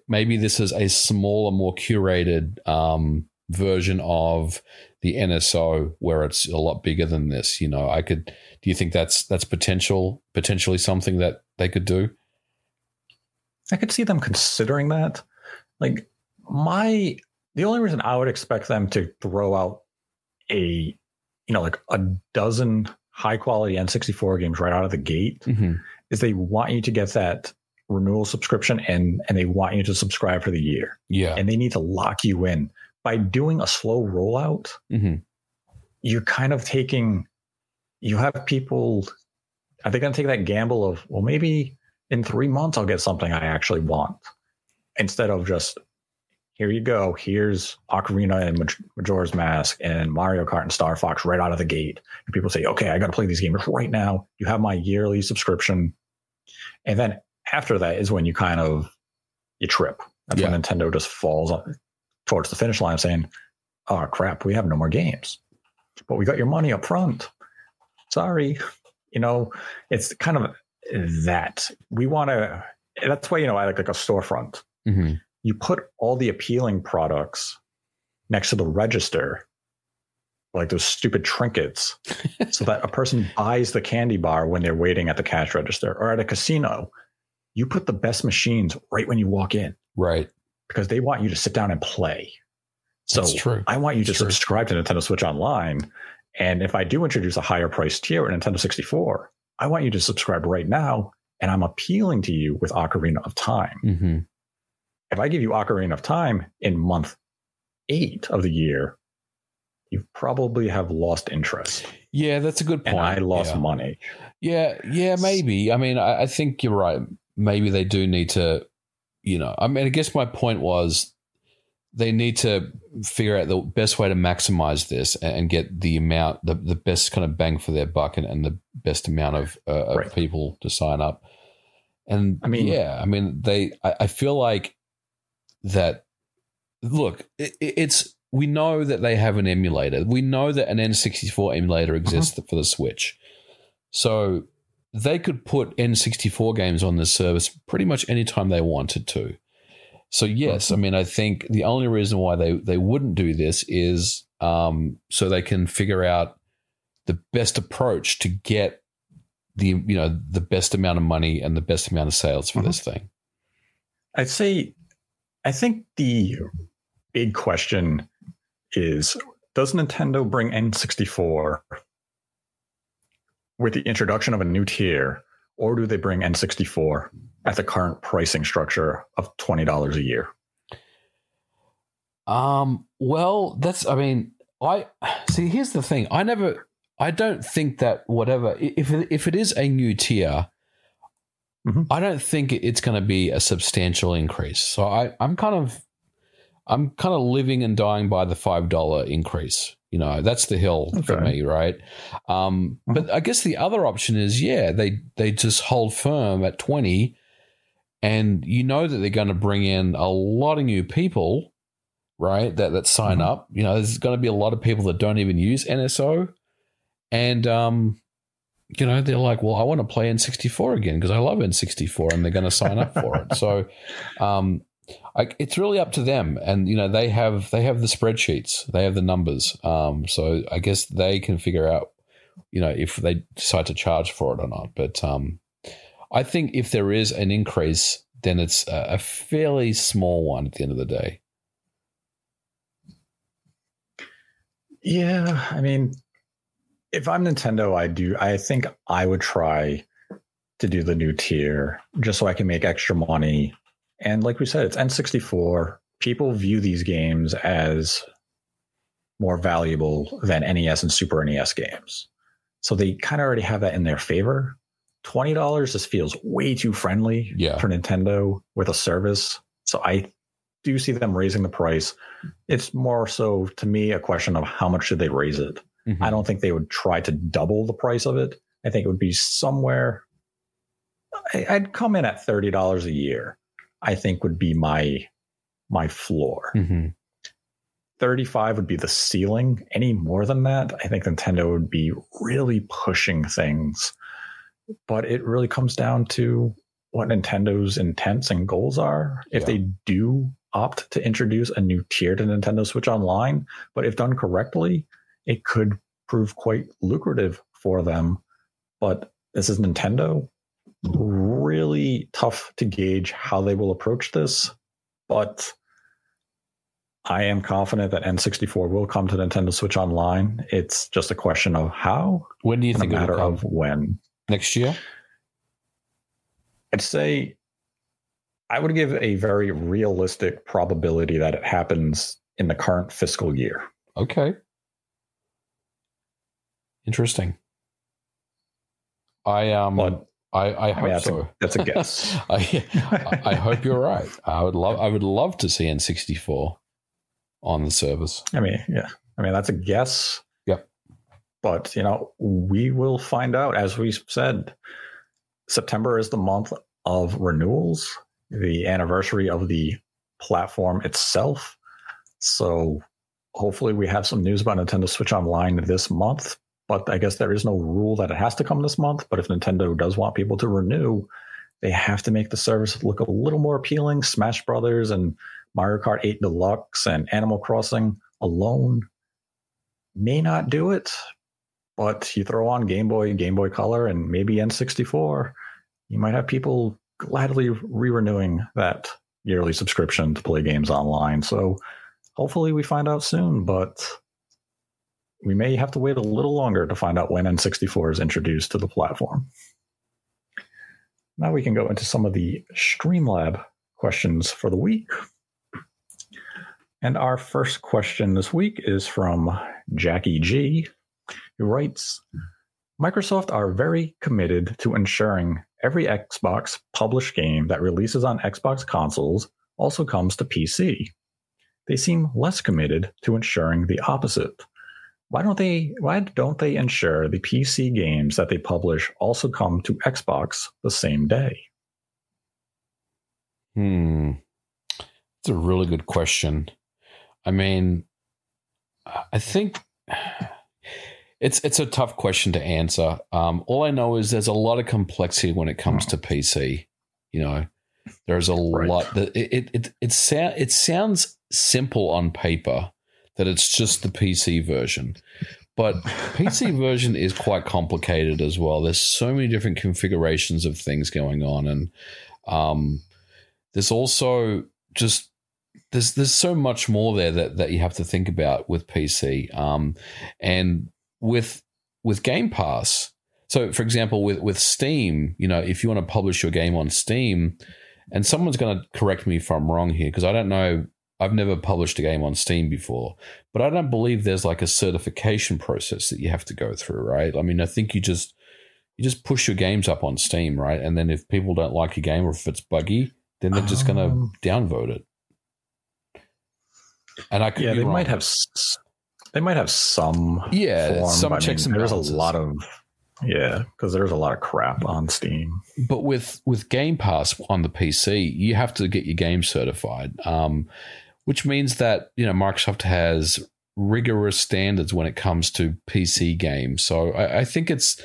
Speaker 2: Maybe this is a smaller, more curated um, version of the NSO where it's a lot bigger than this. You know, I could. Do you think that's that's potential potentially something that they could do?
Speaker 1: I could see them considering that. Like my the only reason I would expect them to throw out a you know like a dozen high quality N64 games right out of the gate
Speaker 2: Mm-hmm.
Speaker 1: is they want you to get that renewal subscription and and they want you to subscribe for the year
Speaker 2: Yeah.
Speaker 1: and they need to lock you in by doing a slow rollout
Speaker 2: hmm
Speaker 1: you're kind of taking you have people are they going to take that gamble of well maybe in three months i'll get something i actually want instead of just here you go here's ocarina and Maj- majora's mask and mario kart and star fox right out of the gate. And people say okay i got to play these games right now. You have my yearly subscription. And then after that is when you kind of you trip. That's when nintendo just falls on, towards the finish line saying oh crap we have no more games but we got your money up front. Sorry. You know, it's kind of that we want to, that's why, you know, I like, like a storefront.
Speaker 2: hmm
Speaker 1: You put all the appealing products next to the register, like those stupid trinkets, so that a person buys the candy bar when they're waiting at the cash register or at a casino. You put the best machines right when you walk in
Speaker 2: Right.
Speaker 1: Because they want you to sit down and play. So
Speaker 2: That's true.
Speaker 1: I want you to
Speaker 2: true.
Speaker 1: subscribe to Nintendo Switch Online. And if I do introduce a higher price tier at Nintendo 64, I want you to subscribe right now and I'm appealing to you with Ocarina of Time.
Speaker 2: hmm
Speaker 1: If I give you Ocarina of Time in month eight of the year, you probably have lost interest.
Speaker 2: Yeah, that's a good point.
Speaker 1: And I lost
Speaker 2: yeah.
Speaker 1: money.
Speaker 2: Yeah, yeah, maybe. I mean, I, I think you're right. Maybe they do need to, you know, I mean, I guess my point was they need to figure out the best way to maximize this and, get the amount, the, the best kind of bang for their buck and, and the best amount of, uh, of
Speaker 1: Right.
Speaker 2: people to sign up. And
Speaker 1: I mean-
Speaker 2: yeah, I mean, they, I, I feel like that, look, it, it's, we know that they have an emulator. We know that an N64 emulator exists for the Switch. So they could put N64 games on this service pretty much anytime they wanted to. So yes, I mean I think the only reason why they, they wouldn't do this is um, so they can figure out the best approach to get the you know the best amount of money and the best amount of sales for
Speaker 1: Mhm.
Speaker 2: this thing.
Speaker 1: I'd say, I think the big question is Does Nintendo bring N64 with the introduction of a new tier, or do they bring N64 at the current pricing structure of $20 a year?
Speaker 2: Um, well, that's, I mean, I see, here's the thing. I never, I don't think that whatever, if if it is a new tier,
Speaker 1: Mhm.
Speaker 2: I don't think it's going to be a substantial increase. So I, I'm kind of, I'm kind of living and dying by the $5 increase. You know, that's the hill for me, right? Um, but I guess the other option is, yeah, they, they just hold firm at 20 and you know that they're going to bring in a lot of new people right? That that sign
Speaker 1: Mhm.
Speaker 2: up. You know, there's going to be a lot of people that don't even use NSO, and um, you know, they're like, well, I want to play N64 again because I love N64, and they're going to sign up for it. So, um, I, it's really up to them, and you know, they have they have the spreadsheets, they have the numbers. Um, so I guess they can figure out, you know, if they decide to charge for it or not. But um, I think if there is an increase, then it's a, a fairly small one at the end of the day.
Speaker 1: Yeah, I mean, if I'm Nintendo, I do. I think I would try to do the new tier just so I can make extra money. And like we said, it's N64. People view these games as more valuable than NES and Super NES games. So they kind of already have that in their favor. $20 just feels way too friendly
Speaker 2: Yeah.
Speaker 1: for Nintendo with a service. So I do see them raising the price. It's more so to me a question of how much should they raise it.
Speaker 2: Mhm.
Speaker 1: I don't think they would try to double the price of it. I think it would be somewhere. I'd come in at thirty dollars a year. I think would be my my floor.
Speaker 2: Mhm.
Speaker 1: Thirty five would be the ceiling. Any more than that, I think Nintendo would be really pushing things. But it really comes down to what Nintendo's intents and goals are. If
Speaker 2: Yeah.
Speaker 1: they do opt to introduce a new tier to Nintendo Switch Online, but if done correctly, it could prove quite lucrative for them. But this is Nintendo. Really tough to gauge how they will approach this. But I am confident that N64 will come to Nintendo Switch Online. It's just a question of how
Speaker 2: When do you
Speaker 1: a
Speaker 2: think it'll
Speaker 1: matter of when.
Speaker 2: next year?
Speaker 1: I'd say I would give a very realistic probability that it happens in the current fiscal year.
Speaker 2: Okay. Interesting. I um
Speaker 1: But
Speaker 2: I I
Speaker 1: I
Speaker 2: hope
Speaker 1: mean, that's,
Speaker 2: so.
Speaker 1: a, that's a guess.
Speaker 2: I I hope you're right. I would love I would love to see N64 on the service.
Speaker 1: I mean, yeah. I mean, that's a guess.
Speaker 2: Yep.
Speaker 1: But, you know, we will find out. As we said, September is the month of renewals, the anniversary of the platform itself. So hopefully we have some news about Nintendo Switch Online this month. But I guess there is no rule that it has to come this month. But if Nintendo does want people to renew, they have to make the service look a little more appealing. Smash Brothers and Mario Kart 8 Deluxe and Animal Crossing alone may not do it, but you throw on Game Boy, Game Boy Color, and maybe N64, you might have people gladly re renewing that yearly subscription to play games online. So hopefully we find out soon, but we may have to wait a little longer to find out when N64 is introduced to the platform. Now we can go into some of the Streamlab questions for the week. And our first question this week is from Jackie G, who writes Microsoft are very committed to ensuring every Xbox published game that releases on Xbox consoles also comes to PC. They seem less committed to ensuring the opposite. Why don't they why don't they ensure the PC games that they publish also come to Xbox the same day?
Speaker 2: Hmm. It's a really good question. I mean, I think it's it's a tough question to answer. Um, all I know is there's a lot of complexity when it comes to PC. You know, there's a
Speaker 1: Right.
Speaker 2: lot that it it it it, it sounds simple on paper that it's just the PC version, but PC version is quite complicated as well. There's so many different configurations of things going on, and um, there's also just there's there's so much more there that, that you have to think about with PC. Um, and with with Game Pass, so for example, with with Steam, you know, if you want to publish your game on Steam, and someone's going to correct me if I'm wrong here because I don't know. I've never published a game on Steam before, but I don't believe there's like a certification process that you have to go through, right? I mean, I think you just you just push your games up on Steam, right? And then if people don't like your game or if it's buggy, then they're just going to downvote it. And I could
Speaker 1: Yeah,
Speaker 2: be
Speaker 1: they
Speaker 2: wrong.
Speaker 1: might have they might have some
Speaker 2: Yeah,
Speaker 1: form,
Speaker 2: some
Speaker 1: but I
Speaker 2: checks
Speaker 1: mean,
Speaker 2: and
Speaker 1: there's
Speaker 2: balances.
Speaker 1: a lot of yeah because there's a lot of crap on Steam.
Speaker 2: but with with Game Pass on the PC, you have to get your game certified, um, which means that you know Microsoft has rigorous standards when it comes to PC games. So I, I think it's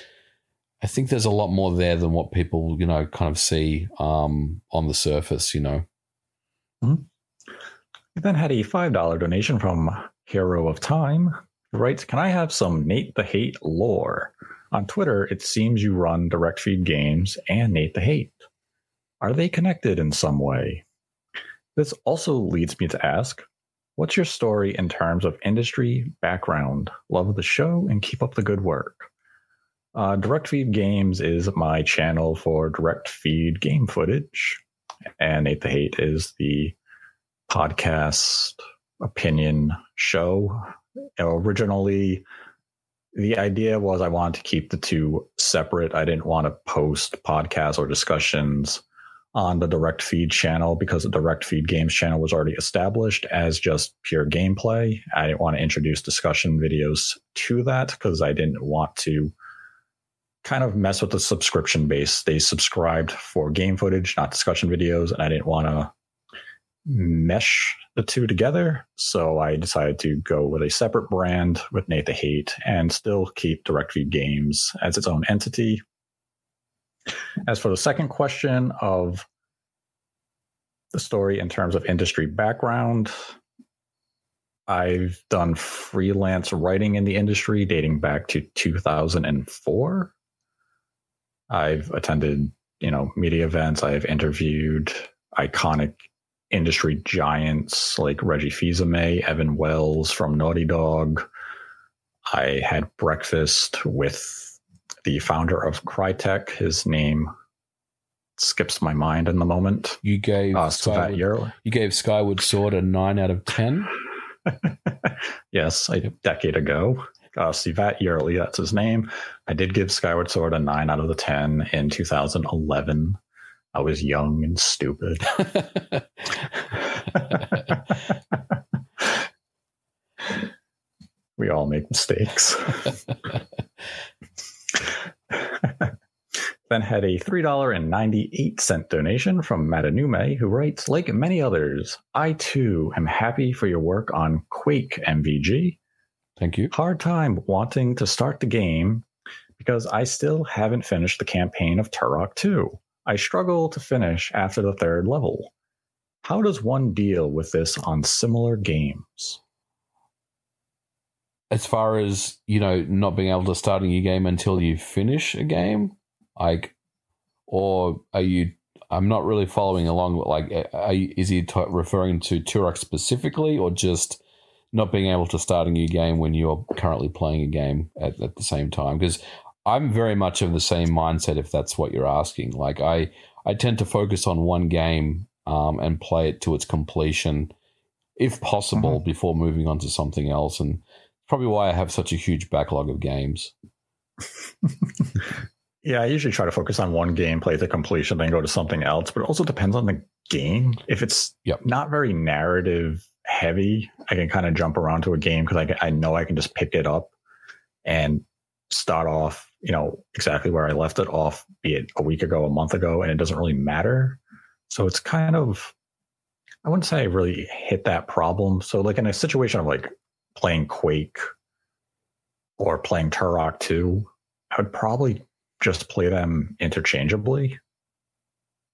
Speaker 2: I think there's a lot more there than what people you know kind of see um, on the surface. You know,
Speaker 1: We then had a five dollar donation from Hero of Time. Writes, "Can I have some Nate the Hate lore?" On Twitter, it seems you run Direct Feed Games and Nate the Hate. Are they connected in some way? This also leads me to ask, what's your story in terms of industry background? Love the show and keep up the good work. Uh, direct Feed Games is my channel for direct feed game footage, and Nate the Hate is the podcast opinion show. Originally, the idea was I wanted to keep the two separate. I didn't want to post podcasts or discussions on the direct feed channel because the direct feed games channel was already established as just pure gameplay. I didn't want to introduce discussion videos to that because I didn't want to kind of mess with the subscription base. They subscribed for game footage, not discussion videos, and I didn't want to mesh the two together. So I decided to go with a separate brand with Nate the Hate and still keep Direct Feed Games as its own entity. As for the second question of the story in terms of industry background, I've done freelance writing in the industry dating back to 2004. I've attended, you know, media events. I've interviewed iconic industry giants like Reggie Fils-Aimé, Evan Wells from Naughty Dog. I had breakfast with the founder of Crytek. His name skips my mind in the moment.
Speaker 2: you gave
Speaker 1: Uh, Cevat
Speaker 2: Skyward,
Speaker 1: Yerl.
Speaker 2: you gave Skyward Sword a nine out of ten.
Speaker 1: yes, a decade ago. Uh, Cevat Yerli, that's his name. I did give Skyward Sword a 9 out of the 10 in 2011. I was young and stupid. we all make mistakes. then had a $3.98 donation from Matanume, who writes Like many others, I too am happy for your work on Quake MVG.
Speaker 2: Thank you.
Speaker 1: Hard time wanting to start the game because I still haven't finished the campaign of Turok 2. I struggle to finish after the third level. How does one deal with this on similar games?
Speaker 2: As far as you know, not being able to start a new game until you finish a game, like, or are you? I'm not really following along. Like, are you, is he t- referring to Turok specifically, or just not being able to start a new game when you're currently playing a game at, at the same time? Because I'm very much of the same mindset if that's what you're asking. Like I I tend to focus on one game um, and play it to its completion, if possible,
Speaker 1: Mhm.
Speaker 2: before moving on to something else. And probably why I have such a huge backlog of games.
Speaker 1: Yeah, I usually try to focus on one game, play the completion, then go to something else. But it also depends on the game. If it's
Speaker 2: Yep.
Speaker 1: not very narrative heavy, I can kind of jump around to a game because I, I know I can just pick it up and start off, you know, exactly where I left it off, be it a week ago, a month ago, and it doesn't really matter. So it's kind of, I wouldn't say I really hit that problem. So, like in a situation of like playing Quake or playing Turok 2, I would probably just play them interchangeably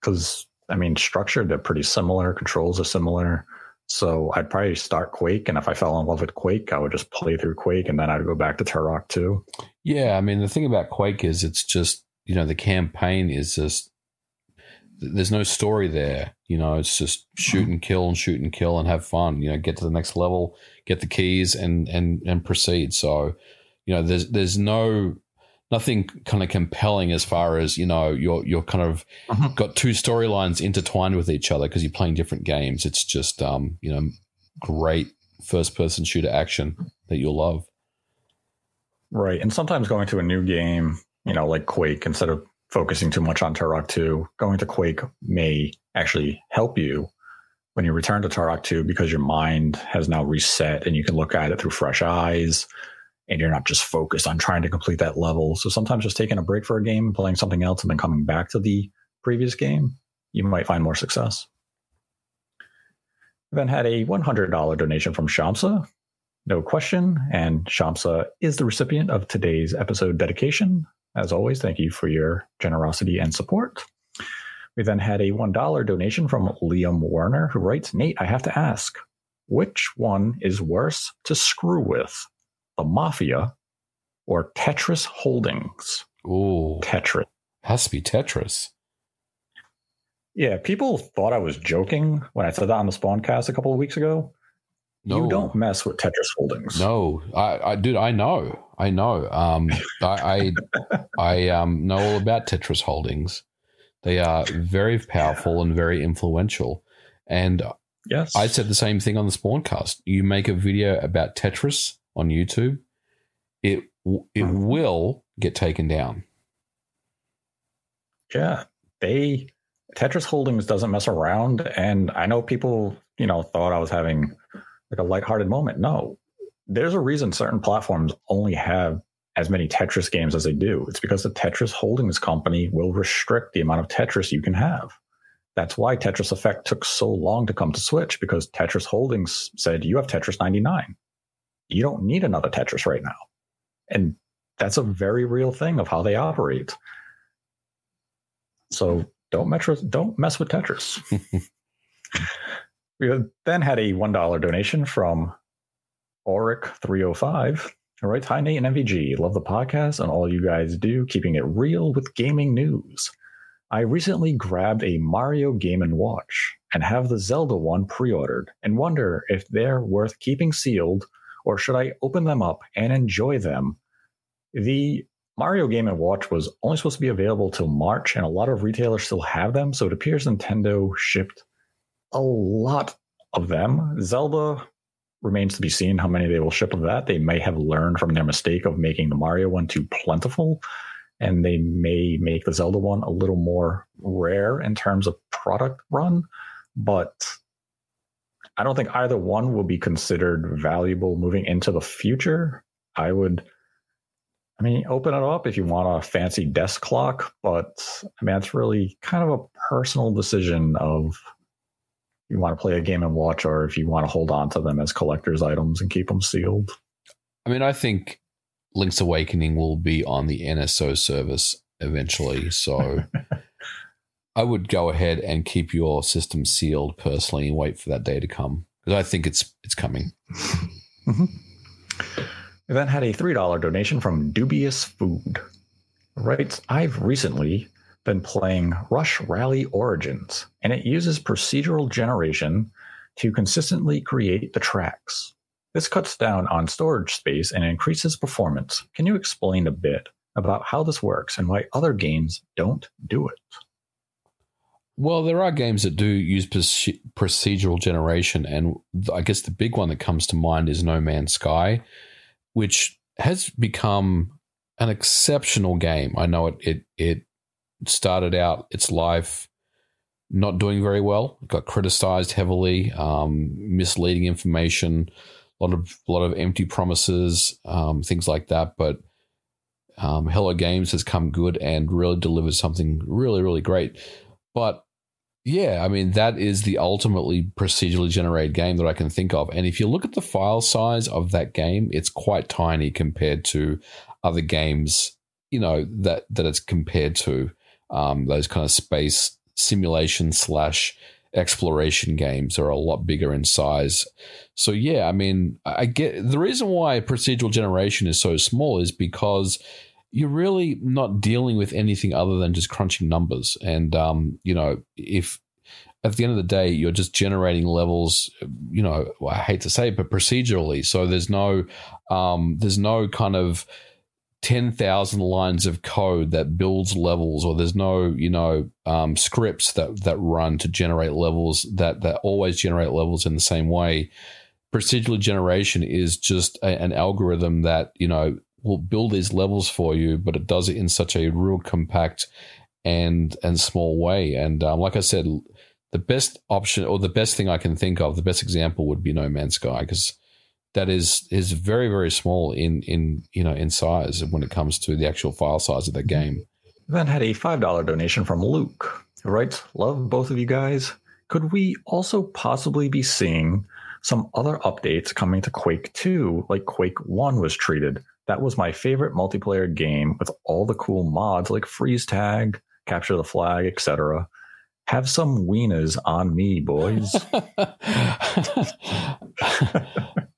Speaker 1: because I mean, structured they're pretty similar, controls are similar. So I'd probably start Quake, and if I fell in love with Quake, I would just play through Quake, and then I'd go back to Turok 2.
Speaker 2: Yeah, I mean the thing about Quake is it's just you know the campaign is just there's no story there. You know, it's just shoot and kill and shoot and kill and have fun. You know, get to the next level, get the keys, and and and proceed. So, you know, there's there's no nothing kind of compelling as far as you know you're you're kind of
Speaker 1: Mhm.
Speaker 2: got two storylines intertwined with each other because you're playing different games. It's just um you know great first person shooter action that you'll love.
Speaker 1: Right. And sometimes going to a new game, you know, like Quake, instead of focusing too much on Turok 2, going to Quake may actually help you when you return to Turok 2 because your mind has now reset and you can look at it through fresh eyes and you're not just focused on trying to complete that level. So sometimes just taking a break for a game and playing something else and then coming back to the previous game, you might find more success. We then had a $100 donation from Shamsa, no question. And Shamsa is the recipient of today's episode dedication. As always, thank you for your generosity and support. We then had a $1 donation from Liam Warner, who writes Nate, I have to ask, which one is worse to screw with, the Mafia or Tetris Holdings?
Speaker 2: Ooh,
Speaker 1: Tetris.
Speaker 2: has to be Tetris.
Speaker 1: Yeah, people thought I was joking when I said that on the Spawncast a couple of weeks ago.
Speaker 2: No,
Speaker 1: You don't mess with Tetris Holdings.
Speaker 2: No, I, I, dude, I know, I know. Um, I, I, I um, know all about Tetris Holdings. They are very powerful and very influential. And
Speaker 1: Yes.
Speaker 2: I said the same thing on the Spawncast. You make a video about Tetris on YouTube, it it
Speaker 1: Mhm.
Speaker 2: will get taken down.
Speaker 1: Yeah, they Tetris Holdings doesn't mess around, and I know people, you know, thought I was having like a lighthearted moment. No, there's a reason certain platforms only have as many Tetris games as they do. It's because the Tetris Holdings company will restrict the amount of Tetris you can have. That's why Tetris Effect took so long to come to Switch because Tetris Holdings said you have Tetris 99. You don't need another Tetris right now. And that's a very real thing of how they operate. So don't metro, don't mess with Tetris. we then had a one dollar donation from Auric three hundred five. All right, hi Nate and MVG. Love the podcast and all you guys do, keeping it real with gaming news. I recently grabbed a Mario Game and Watch and have the Zelda one pre-ordered, and wonder if they're worth keeping sealed or should I open them up and enjoy them. The Mario Game and Watch was only supposed to be available till March, and a lot of retailers still have them. So it appears Nintendo shipped a lot of them. Zelda remains to be seen how many they will ship of that. They may have learned from their mistake of making the Mario one too plentiful, and they may make the Zelda one a little more rare in terms of product run. But I don't think either one will be considered valuable moving into the future. I would I mean, open it up if you want a fancy desk clock, but I mean, it's really kind of a personal decision of you want to play a game and watch, or if you want to hold on to them as collector's items and keep them sealed.
Speaker 2: I mean, I think Link's Awakening will be on the NSO service eventually. So I would go ahead and keep your system sealed personally and wait for that day to come because I think it's it's coming. Mm-hmm.
Speaker 1: We then had a $3 donation from Dubious Food. Right, I've recently been playing Rush Rally Origins, and it uses procedural generation to consistently create the tracks. This cuts down on storage space and increases performance. Can you explain a bit about how this works and why other games don't do it.
Speaker 2: Well, there are games that do use procedural generation, and I guess the big one that comes to mind is No Man's Sky, which has become an exceptional game. I know it it it started out its life not doing very well, got criticized heavily, um, misleading information, a lot of a lot of empty promises, um, things like that. But um, Hello Games has come good and really delivered something really really great. But yeah, I mean, that is the ultimately procedurally generated game that I can think of. And if you look at the file size of that game, it's quite tiny compared to other games, you know, that, that it's compared to um, those kind of space simulation slash exploration games are a lot bigger in size. So yeah, I mean, I get the reason why procedural generation is so small is because you're really not dealing with anything other than just crunching numbers. And, um, you know, if at the end of the day, you're just generating levels, you know, I hate to say it, but procedurally. So there's no, um, there's no kind of, 10,000 lines of code that builds levels or there's no you know um, scripts that that run to generate levels that that always generate levels in the same way procedural generation is just a, an algorithm that you know will build these levels for you, but it does it in such a real compact and and small way. And um, like I said, the best option or the best thing I can think of, the best example would be No Man's Sky because that is is very very small in in you know in size when it comes to the actual file size of the game.
Speaker 1: Then had a five dollar donation from Luke. Who writes, "Love both of you guys. Could we also possibly be seeing?" Some other updates coming to Quake 2, like Quake 1 was treated that was my favorite multiplayer game with all the cool mods like freeze tag, capture the flag, etc. Have some wieners on me, boys.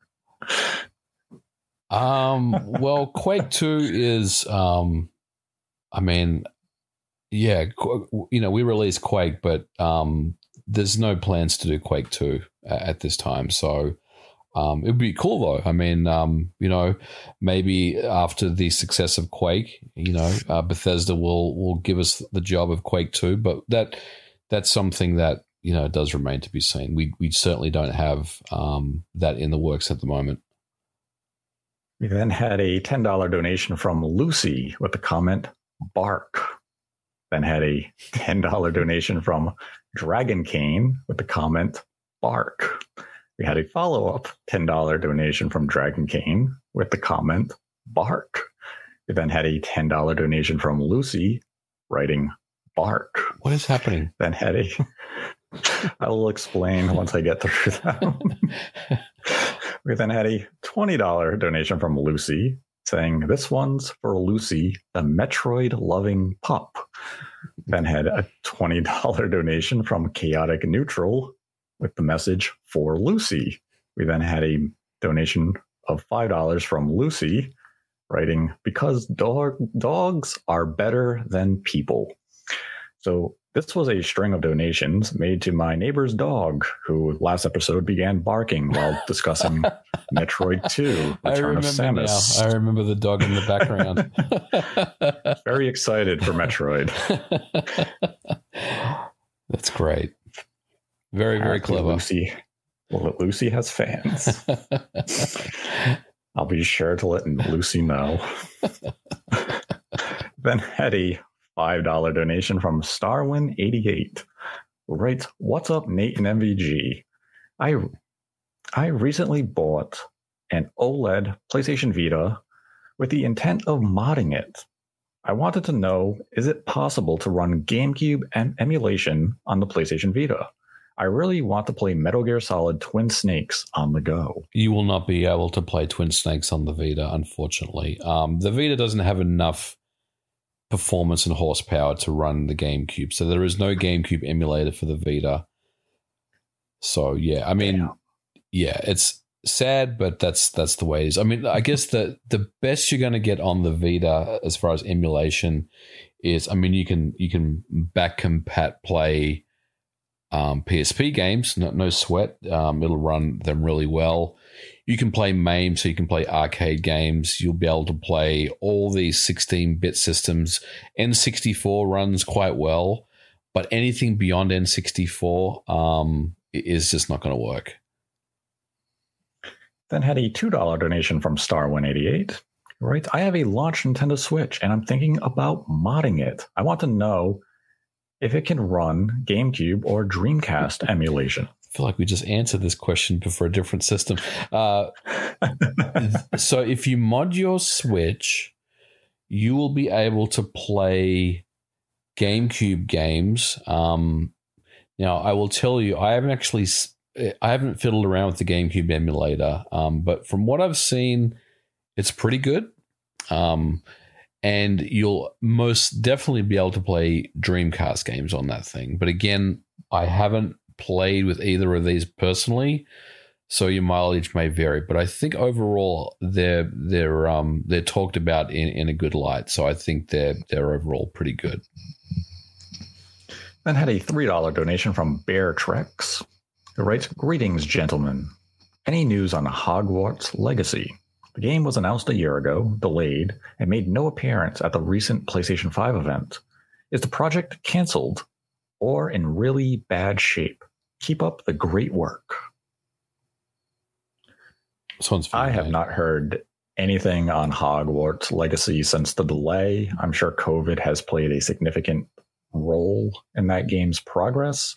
Speaker 2: um, well, Quake 2 is, um, I mean, yeah, you know, we released Quake, but um, there's no plans to do Quake 2 at this time. So, um, it would be cool though. I mean, um, you know, maybe after the success of Quake, you know, uh, Bethesda will will give us the job of Quake Two, but that that's something that you know it does remain to be seen. We we certainly don't have um, that in the works at the moment.
Speaker 1: We then had a ten dollar donation from Lucy with the comment "Bark." Then had a ten dollar donation from Dragon Cane with the comment "Bark." We had a follow up $10 donation from Dragon Cane with the comment, Bark. We then had a $10 donation from Lucy writing, Bark.
Speaker 2: What is happening?
Speaker 1: Then had a, I will explain once I get through them. we then had a $20 donation from Lucy saying, This one's for Lucy, the Metroid loving pup. Then had a $20 donation from Chaotic Neutral with the message for Lucy. We then had a donation of $5 from Lucy writing, Because dog, dogs are better than people. So this was a string of donations made to my neighbor's dog, who last episode began barking while discussing Metroid 2, Return of Samus.
Speaker 2: Now. I remember the dog in the background.
Speaker 1: Very excited for Metroid.
Speaker 2: That's great. Very, very clever.
Speaker 1: Lucy, well, Lucy has fans. I'll be sure to let Lucy know. then a $5 donation from Starwin88 writes, What's up, Nate and MVG? I, I recently bought an OLED PlayStation Vita with the intent of modding it. I wanted to know is it possible to run GameCube and emulation on the PlayStation Vita? I really want to play Metal Gear Solid Twin Snakes on the go.
Speaker 2: You will not be able to play Twin Snakes on the Vita, unfortunately. Um, the Vita doesn't have enough performance and horsepower to run the GameCube, so there is no GameCube emulator for the Vita. So yeah, I mean, yeah, it's sad, but that's that's the way it is. I mean, I guess the the best you're going to get on the Vita as far as emulation is, I mean, you can you can back compat play um, PSP games, no, no sweat. Um, it'll run them really well. You can play MAME, so you can play arcade games. You'll be able to play all these 16 bit systems. N64 runs quite well, but anything beyond N64 um, is just not going to work.
Speaker 1: Then had a $2 donation from Star188. Right. I have a launch Nintendo Switch and I'm thinking about modding it. I want to know if it can run GameCube or Dreamcast emulation.
Speaker 2: Feel like we just answered this question but for a different system. Uh, so if you mod your Switch, you will be able to play GameCube games. Um, now, I will tell you, I haven't actually, I haven't fiddled around with the GameCube emulator, um, but from what I've seen, it's pretty good. Um, and you'll most definitely be able to play Dreamcast games on that thing. But again, I haven't played with either of these personally, so your mileage may vary. But I think overall they're they're um they're talked about in, in a good light. So I think they're they're overall pretty good.
Speaker 1: Then had a three dollar donation from Bear Trex, who writes, "Greetings, gentlemen. Any news on Hogwarts Legacy?" The game was announced a year ago, delayed, and made no appearance at the recent PlayStation 5 event. Is the project cancelled or in really bad shape? Keep up the great work. I have not heard anything on Hogwarts Legacy since the delay. I'm sure COVID has played a significant role in that game's progress,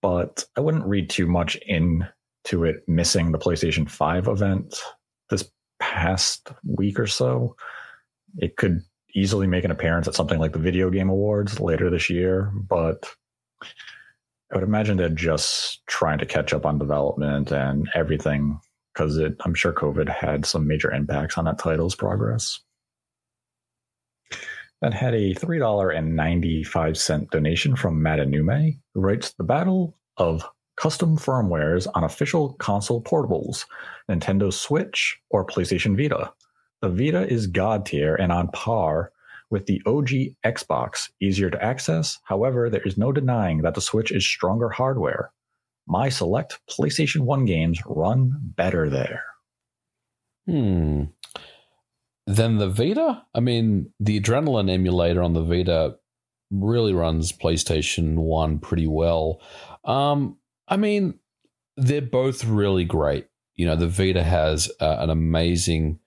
Speaker 1: but I wouldn't read too much into it missing the PlayStation 5 event this past week or so. It could easily make an appearance at something like the Video Game Awards later this year, but I would imagine they're just trying to catch up on development and everything because I'm sure COVID had some major impacts on that title's progress. That had a $3.95 donation from Matanume, who writes The Battle of custom firmwares on official console portables, Nintendo Switch or PlayStation Vita. The Vita is god tier and on par with the OG Xbox, easier to access. However, there is no denying that the Switch is stronger hardware. My select PlayStation 1 games run better there.
Speaker 2: Hmm. Then the Vita? I mean, the Adrenaline emulator on the Vita really runs PlayStation 1 pretty well. Um, I mean, they're both really great. You know, the Vita has uh, an amazing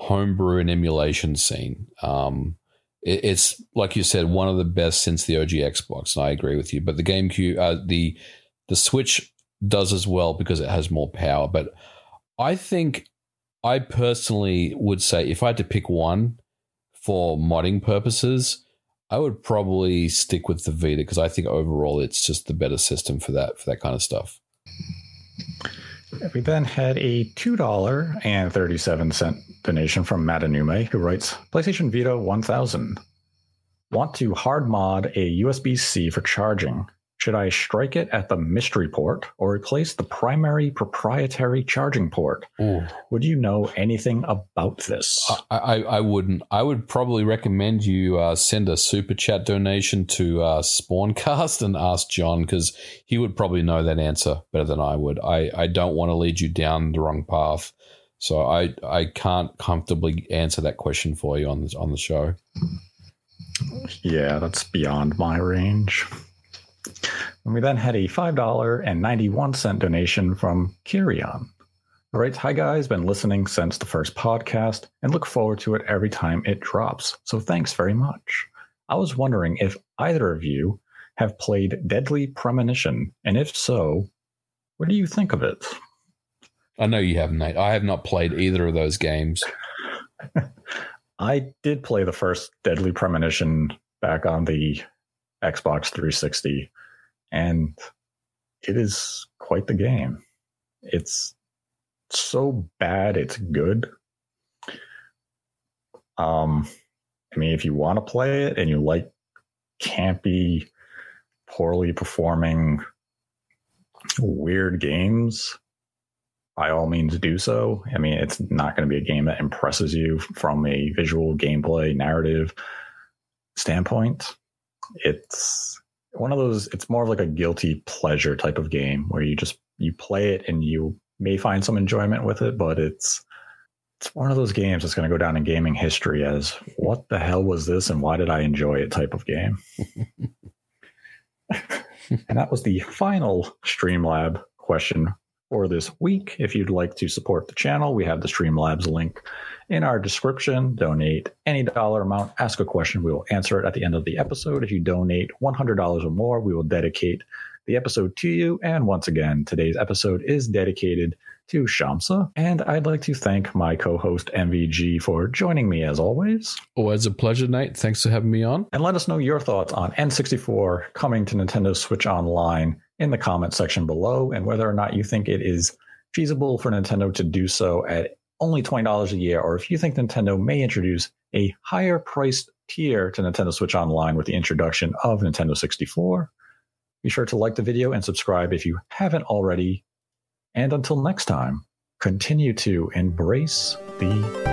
Speaker 2: homebrew and emulation scene. Um, it, it's like you said, one of the best since the OG Xbox, and I agree with you. But the GameCube, uh, the the Switch does as well because it has more power. But I think I personally would say if I had to pick one for modding purposes, I would probably stick with the Vita because I think overall it's just the better system for that for that kind of stuff.
Speaker 1: We then had a two dollar and thirty seven cent donation from Matanume, who writes PlayStation Vita one thousand. Want to hard mod a USB C for charging? Should I strike it at the mystery port or replace the primary proprietary charging port? Ooh. Would you know anything about this?
Speaker 2: I, I, I wouldn't. I would probably recommend you uh, send a super chat donation to uh, Spawncast and ask John because he would probably know that answer better than I would. I, I don't want to lead you down the wrong path. So I, I can't comfortably answer that question for you on the, on the show.
Speaker 1: Yeah, that's beyond my range. And we then had a $5.91 donation from Kirion. All right, hi guys, been listening since the first podcast and look forward to it every time it drops. So thanks very much. I was wondering if either of you have played Deadly Premonition, and if so, what do you think of it?
Speaker 2: I know you have, Nate. I have not played either of those games.
Speaker 1: I did play the first Deadly Premonition back on the Xbox 360, and it is quite the game. It's so bad, it's good. Um, I mean, if you want to play it and you like campy, poorly performing, weird games, by all means do so. I mean, it's not going to be a game that impresses you from a visual gameplay narrative standpoint it's one of those it's more of like a guilty pleasure type of game where you just you play it and you may find some enjoyment with it, but it's it's one of those games that's going to go down in gaming history as what the hell was this and why did I enjoy it type of game. and that was the final Streamlab question for this week. If you'd like to support the channel, we have the Streamlabs link in our description. Donate any dollar amount, ask a question. We will answer it at the end of the episode. If you donate $100 or more, we will dedicate the episode to you. And once again, today's episode is dedicated to Shamsa. And I'd like to thank my co host MVG for joining me as always.
Speaker 2: Always a pleasure, Nate. Thanks for having me on.
Speaker 1: And let us know your thoughts on N64 coming to Nintendo Switch Online in the comment section below and whether or not you think it is feasible for Nintendo to do so at only $20 a year, or if you think Nintendo may introduce a higher priced tier to Nintendo Switch Online with the introduction of Nintendo 64. Be sure to like the video and subscribe if you haven't already. And until next time, continue to embrace the